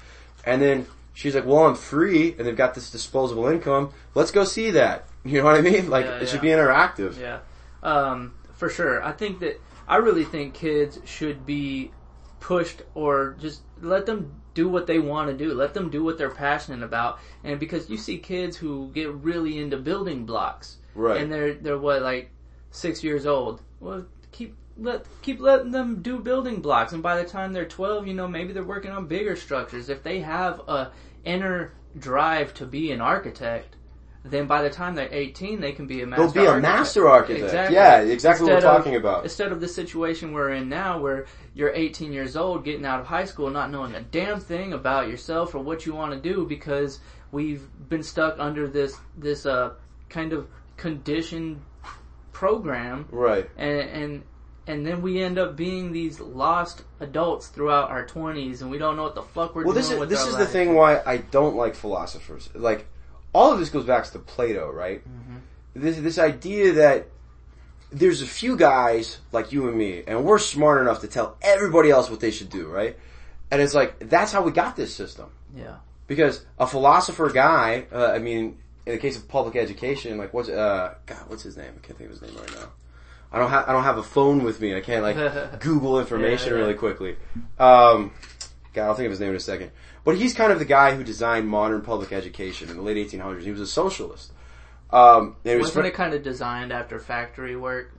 B: and then she's like, well I'm free, and they've got this disposable income, let's go see that. You know what I mean? Like,
A: Yeah,
B: it should be interactive.
A: Yeah, um, for sure. I think that I really think kids should be pushed or just let them do what they want to do. Let them do what they're passionate about. And because you see kids who get really into building blocks,
B: Right.
A: And they're they're what like six years old. Well, keep let keep letting them do building blocks, and by the time they're twelve, you know maybe they're working on bigger structures. If they have a inner drive to be an architect, then by the time they're 18, they can be a master
B: They'll be a
A: architect.
B: master architect.
A: Exactly.
B: Yeah, exactly what we're
A: Instead of-
B: talking about.
A: Instead of the situation we're in now where you're 18 years old, getting out of high school, not knowing a damn thing about yourself or what you want to do because we've been stuck under this, this, uh, kind of conditioned program
B: Right.
A: and, and and then we end up being these lost adults throughout our 20s and we don't know what the fuck we're doing.
B: Well,
A: doing
B: this is this
A: our
B: is the thing why I don't like philosophers. Like all of this goes back to Plato, right?
A: Mm-hmm.
B: This this idea that there's a few guys like you and me, and we're smart enough to tell everybody else what they should do, right? And it's like that's how we got this system
A: yeah
B: because a philosopher guy. Uh, I mean, in the case of public education, like what's uh God, what's his name? I can't think of his name right now. I don't have I don't have a phone with me. I can't like Google information
A: Yeah, yeah.
B: really quickly. Um, God, I'll think of his name in a second. But he's kind of the guy who designed modern public education in the late 1800s. He was a socialist. Um, it was
A: wasn't
B: fr-
A: it kind of designed after factory work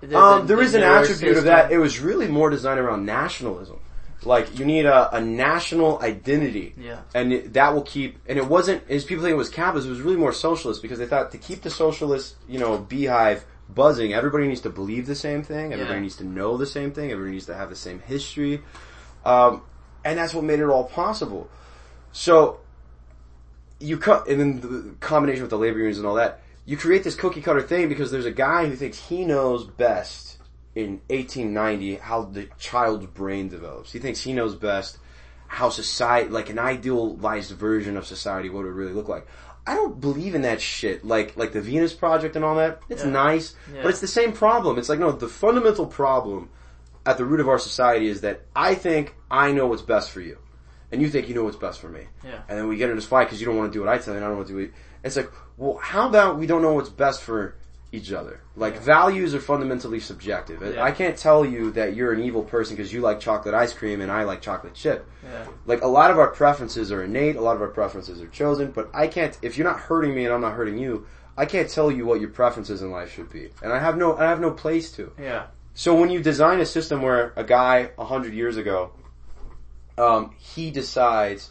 A: The-
B: um,
A: the-
B: there
A: the
B: is an attribute of that. It was really more designed around nationalism. Like you need a, a national identity.
A: Yeah.
B: And it- that will keep, and it wasn't, as people think it was capitalist, it was really more socialist because they thought to keep the socialist, you know, beehive buzzing, everybody needs to believe the same thing, everybody
A: Yeah.
B: needs to know the same thing, everybody needs to have the same history. Um, and that's what made it all possible. So, you cut, and then the combination with the labor unions and all that, you create this cookie cutter thing because there's a guy who thinks he knows best in 1890 how the child's brain develops. He thinks he knows best how society, like an idealized version of society, what it would really look like. I don't believe in that shit, like like the Venus Project and all that. It's
A: Yeah.
B: nice,
A: Yeah.
B: but it's the same problem. It's like no, the fundamental problem at the root of our society is that I think I know what's best for you, and you think you know what's best for me.
A: Yeah.
B: And then we get in this fight because you don't want to do what I tell you, and I don't want to do it. It's like, well, how about we don't know what's best for each other? Like values are fundamentally subjective.
A: Yeah.
B: I can't tell you that you're an evil person because you like chocolate ice cream and I like chocolate chip.
A: Yeah.
B: Like a lot of our preferences are innate, a lot of our preferences are chosen, but I can't, if you're not hurting me and I'm not hurting you, I can't tell you what your preferences in life should be. And I have no, I have no place to.
A: Yeah.
B: So when you design a system where a guy a hundred years ago, um, he decides,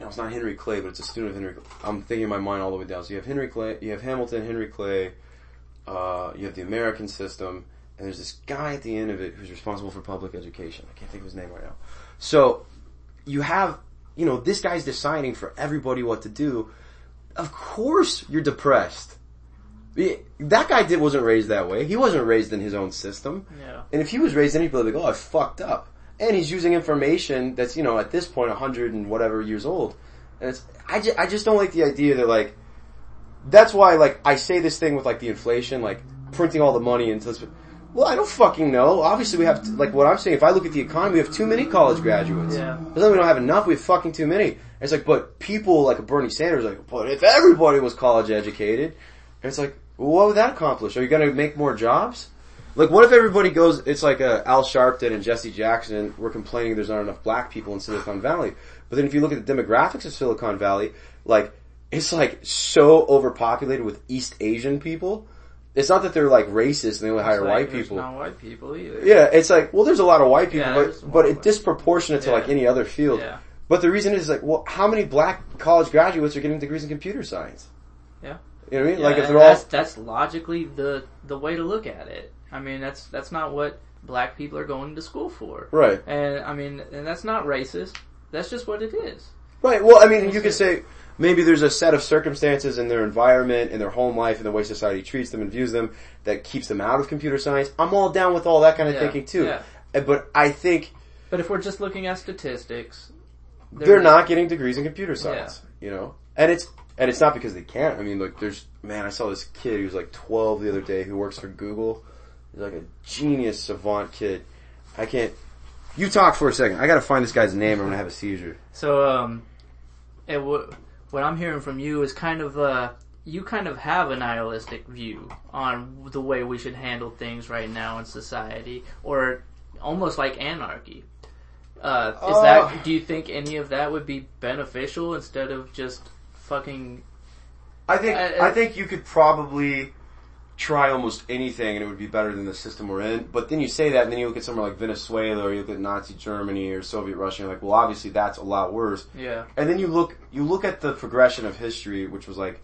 B: no, it's not Henry Clay, but it's a student of Henry. Clay. I'm thinking in my mind all the way down. So you have Henry Clay, you have Hamilton, Henry Clay, uh, you have the American system, and there's this guy at the end of it who's responsible for public education. I can't think of his name right now. So you have, you know, this guy's deciding for everybody what to do. Of course you're depressed. That guy did, wasn't raised that way. He wasn't raised in his own system.
A: Yeah.
B: And if he was raised in, he'd be like, oh, I fucked up. And he's using information that's, you know, at this point, a hundred and whatever years old. And it's, I just, I just don't like the idea that like, that's why like, I say this thing with like the inflation, like, printing all the money into this. Well, I don't fucking know. Obviously we have, to, like what I'm saying, if I look at the economy, we have too many college graduates.
A: Yeah.
B: Doesn't we don't have enough, we have fucking too many. And it's like, but people like Bernie Sanders like, but if everybody was college educated, and it's like, well, what would that accomplish? Are you gonna make more jobs? Like, what if everybody goes, it's like uh, Al Sharpton and Jesse Jackson were complaining there's not enough black people in Silicon Valley. But then if you look at the demographics of Silicon Valley, like, it's like so overpopulated with East Asian people. It's not that they're like racist and they only hire
A: like,
B: white people.
A: Not white people either.
B: Yeah, it's like, well, there's a lot of white people,
A: Yeah,
B: but, but it's disproportionate to like any other field.
A: Yeah.
B: But the reason is like, well, how many black college graduates are getting degrees in computer science?
A: Yeah.
B: You know what I mean?
A: Yeah,
B: like if they're all,
A: that's, that's logically the the way to look at it. I mean, that's that's not what black people are going to school for.
B: right,
A: And I mean, and that's not racist. That's just what it is.
B: right. Well, I mean, you could say maybe there's a set of circumstances in their environment, in their home life, and the way society treats them and views them that keeps them out of computer science. I'm all down with all that kind of
A: Yeah,
B: thinking too.
A: yeah.
B: Uh, But I think
A: But if we're just looking at statistics,
B: they're not getting degrees in computer science. You know, and it's and it's not because they can't. I mean, like there's man, I saw this kid who was like 12 the other day who works for Google. He's like a genius savant kid. I can't. You talk for a second. I gotta find this guy's name. or I'm gonna have a seizure.
A: So, um, it w- what I'm hearing from you is kind of uh, you kind of have a nihilistic view on the way we should handle things right now in society, or almost like anarchy. Uh, is
B: Uh.
A: that? Do you think any of that would be beneficial instead of just fucking?
B: I think
A: I-
B: I think you could probably try almost anything and it would be better than the system we're in. But then you say that and then you look at somewhere like Venezuela or you look at Nazi Germany or Soviet Russia and you're like, well obviously that's a lot worse.
A: Yeah,
B: And then you look you look at the progression of history, which was like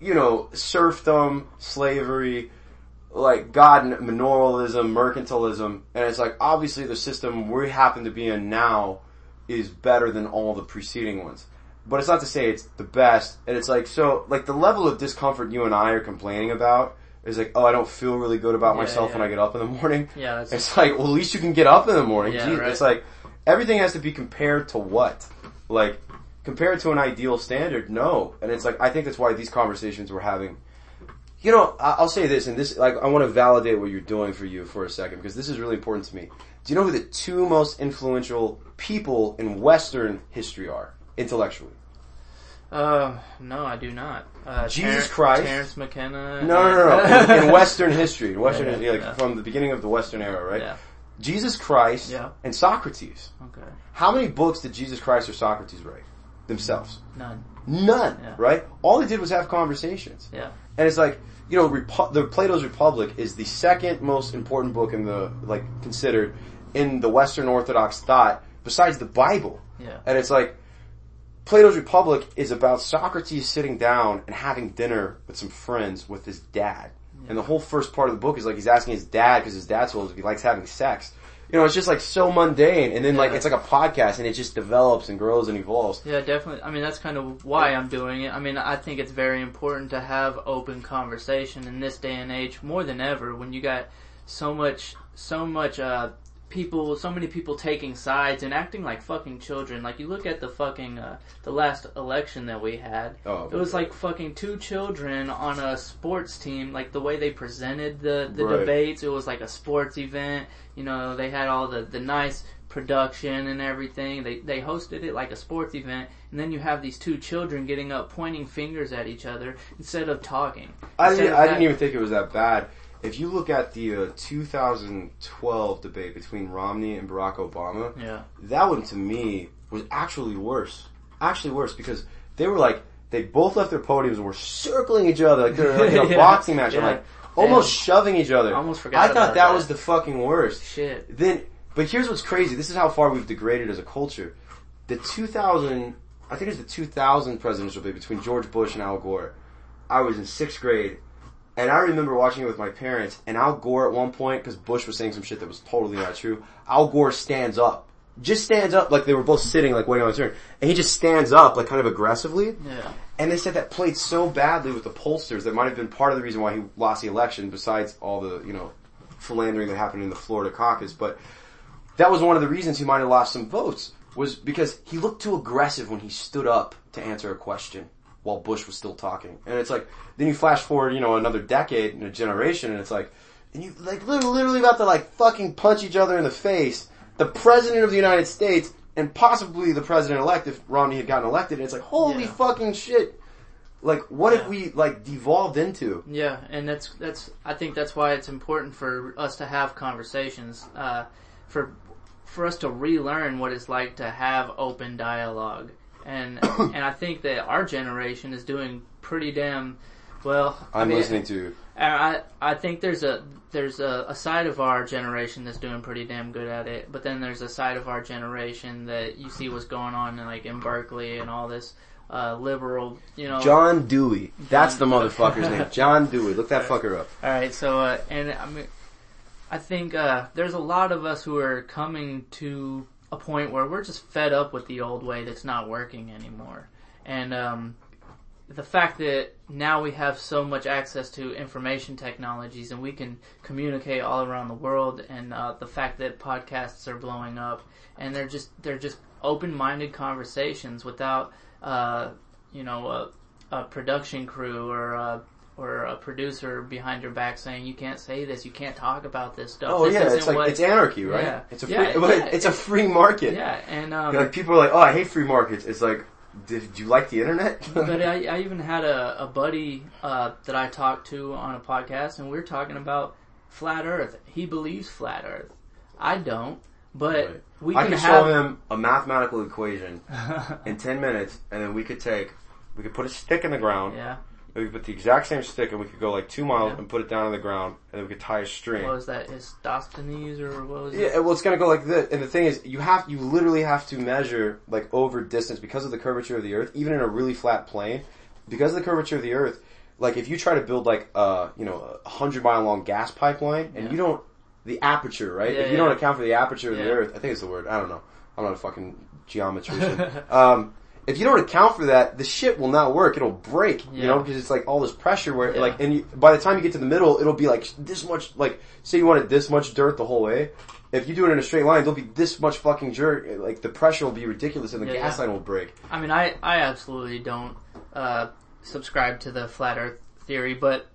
B: you know, serfdom, slavery, like God manorialism, mercantilism, and it's like obviously the system we happen to be in now is better than all the preceding ones. But it's not to say it's the best, and it's like so like the level of discomfort you and I are complaining about is like, oh, I don't feel really good about
A: Yeah,
B: myself
A: yeah.
B: when I get up in the morning.
A: yeah. That's
B: It's like, well, at least you can get up in the morning.
A: Yeah, right.
B: It's like everything has to be compared to what? Like compared to an ideal standard? No. And it's like I think that's why these conversations we're having. You know, I'll say this, and this like I want to validate what you're doing for you for a second because this is really important to me. Do you know who the two most influential people in Western history are intellectually?
A: Uh, no, I do not. Uh,
B: Jesus
A: Ter-
B: Christ.
A: Terence McKenna.
B: No, no, no, no. in, in Western history, in Western,
A: Yeah,
B: history, like
A: yeah.
B: from the beginning of the Western era, right?
A: Yeah.
B: Jesus Christ and Socrates.
A: Okay.
B: How many books did Jesus Christ or Socrates write themselves?
A: None.
B: None, right? All they did was have conversations.
A: Yeah.
B: And it's like, you know, Repu- the Plato's Republic is the second most important book in the, like, considered. in the Western Orthodox thought besides the Bible.
A: Yeah.
B: And it's like, Plato's Republic is about Socrates sitting down and having dinner with some friends with his dad. And the whole first part of the book is like he's asking his dad because his dad told him if he likes having sex. You know, it's just like so mundane. And then like it's like a podcast and it just develops and grows and evolves.
A: Yeah, definitely. I mean, that's kind of why I'm doing it. I mean, I think it's very important to have open conversation in this day and age more than ever when you got so much, so much, uh, people, so many people taking sides and acting like fucking children. Like you look at the fucking, uh, the last election that we had.
B: Oh,
A: It was like fucking two children on a sports team, like the way they presented the, the
B: Right.
A: debates. It was like a sports event. You know, they had all the, the nice production and everything. They, they hosted it like a sports event. And then you have these two children getting up, pointing fingers at each other instead of talking.
B: I didn't, I didn't even think it was that bad. If you look at the uh, 2012 debate between Romney and Barack Obama,
A: Yeah.
B: that one to me was actually worse. Actually worse because they were like, they both left their podiums and were circling each other like they're like in a
A: Yeah.
B: boxing match. I'm
A: Yeah.
B: like, almost shoving each other.
A: I almost forgot
B: I thought that,
A: that.
B: was the fucking worst.
A: Shit.
B: Then, but here's what's crazy. This is how far we've degraded as a culture. The 2000, I think it was the 2000 presidential debate between George Bush and Al Gore. I was in sixth grade, and I remember watching it with my parents. And Al Gore at one point, because Bush was saying some shit that was totally not true. Al Gore stands up, just stands up like they were both sitting, like waiting on his turn, and he just stands up, like kind of aggressively.
A: Yeah.
B: And they said that played so badly with the pollsters that might have been part of the reason why he lost the election, besides all the, you know, philandering that happened in the Florida caucus. But that was one of the reasons he might have lost some votes, was because he looked too aggressive when he stood up to answer a question while Bush was still talking. And it's like, then you flash forward, you know, another decade and a generation, and it's like, and you like literally, about to like fucking punch each other in the face. The president of the United States and possibly the president elect if Romney had gotten elected. And it's like, holy
A: Yeah.
B: fucking shit. Like, what
A: Yeah.
B: have we like devolved into?
A: Yeah, and that's that's. I think that's why it's important for us to have conversations, uh, for for us to relearn what it's like to have open dialogue, and and I think that our generation is doing pretty damn well. I
B: I'm
A: mean,
B: listening to.
A: I I think there's a there's a, a side of our generation that's doing pretty damn good at it, but then there's a side of our generation that you see what's going on in, like in Berkeley and all this uh, liberal, you know.
B: John Dewey. That's the motherfucker's name. John Dewey. Look that fucker up.
A: All right, so uh, and I mean, I think uh, there's a lot of us who are coming to a point where we're just fed up with the old way that's not working anymore, and um, the fact that now we have so much access to information technologies and we can communicate all around the world, and uh, the fact that podcasts are blowing up, and they're just they're just open-minded conversations without uh, you know a, a production crew or a, or a producer behind your back saying you can't say this, you can't talk about this stuff.
B: Oh
A: This
B: yeah, it's like
A: what-
B: it's anarchy, right?
A: Yeah.
B: It's a free,
A: Yeah, yeah,
B: it's a free market.
A: yeah, and um,
B: Like people are like, oh, I hate free markets. It's like, did you like the internet?
A: but I, I even had a, a buddy uh, that I talked to on a podcast, and we are talking about flat Earth. He believes flat Earth. I don't, but
B: Right.
A: we
B: I
A: can
B: could
A: have.
B: show him a mathematical equation in ten minutes, and then we could take, we could put a stick in the ground.
A: yeah,
B: We could put the exact same stick, and we could go like two miles
A: Yeah.
B: and put it down on the ground, and then we could tie a string.
A: what was that? Is Dostophanes or what was it?
B: Yeah, well, it's gonna go like this. And the thing is, you have, you literally have to measure like over distance because of the curvature of the Earth, even in a really flat plane, because of the curvature of the Earth. Like if you try to build like a you know a hundred mile long gas pipeline, and
A: Yeah.
B: you don't the aperture right,
A: Yeah,
B: if you
A: yeah.
B: don't account for the aperture of the
A: Yeah.
B: Earth, I think it's the word. I don't know. I'm not a fucking geometrician. um, if you don't account for that, the shit will not work. It'll break, you
A: Yeah.
B: know, because it's like all this pressure where,
A: Yeah.
B: like, and you, by the time you get to the middle, it'll be like this much, like, say you wanted this much dirt the whole way. If you do it in a straight line, there'll be this much fucking jerk. Like, the pressure will be ridiculous and the
A: Yeah,
B: gas line will break.
A: I mean, I, I absolutely don't uh, subscribe to the flat Earth theory, but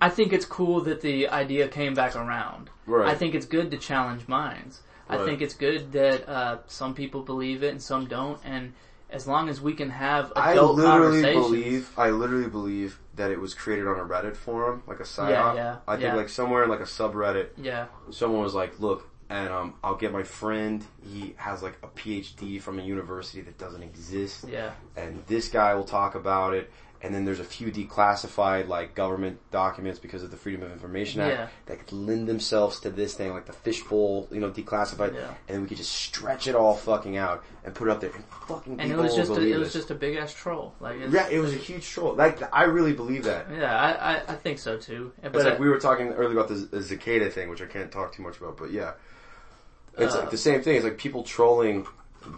A: I think it's cool that the idea came back around.
B: Right.
A: I think it's good to challenge minds.
B: Right.
A: I think it's good that uh, some people believe it and some don't, and as long as we can have
B: I literally
A: conversations,
B: believe, I literally believe that it was created on a Reddit forum, like a psyop.
A: Yeah, yeah,
B: I think
A: yeah.
B: like somewhere in like a subreddit,
A: yeah,
B: someone was like, look, and um, I'll get my friend, he has like a PhD from a university that doesn't exist.
A: yeah,
B: and this guy will talk about it and then there's a few declassified like government documents because of the Freedom of Information Act
A: Yeah.
B: that could lend themselves to this thing, like the fishbowl, you know, declassified,
A: Yeah.
B: and then we could just stretch it all fucking out and put it up there, and fucking
A: And it was just a, it was just a big ass troll. Like
B: yeah, it was a huge troll. Like I really believe that.
A: yeah, I, I, I think so too. But
B: It's like
A: uh,
B: we were talking earlier about the, the cicada thing, which I can't talk too much about, but yeah, it's
A: Uh,
B: like the same thing. It's like people trolling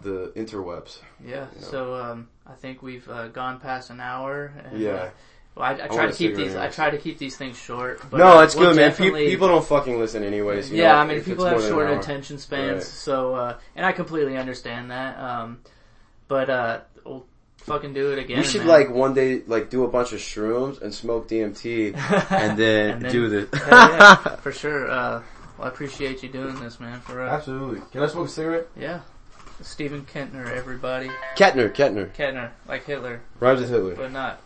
B: the interwebs.
A: yeah,
B: you know.
A: so um, I think we've uh, gone past an hour. And,
B: Yeah.
A: uh, well, I, I try
B: want
A: to keep these. I try to keep these things short. But,
B: no,
A: uh,
B: it's
A: we'll
B: good, man. Pe- people don't fucking listen anyways. you
A: yeah,
B: know,
A: I mean, people have
B: more
A: short attention spans,
B: Right.
A: so uh, and I completely understand that. Um, but uh, we'll fucking do it again.
B: We should
A: man.
B: like one day like do a bunch of shrooms and smoke DMT and then,
A: And then-
B: do this.
A: Hell yeah, for sure. Uh, well, I appreciate you doing this, man. For uh,
B: Absolutely. Can I smoke a cigarette?
A: yeah, Stephen Kentner, everybody.
B: Kettner, Kettner.
A: Kettner, like Hitler,
B: Rhymes with Hitler.
A: but not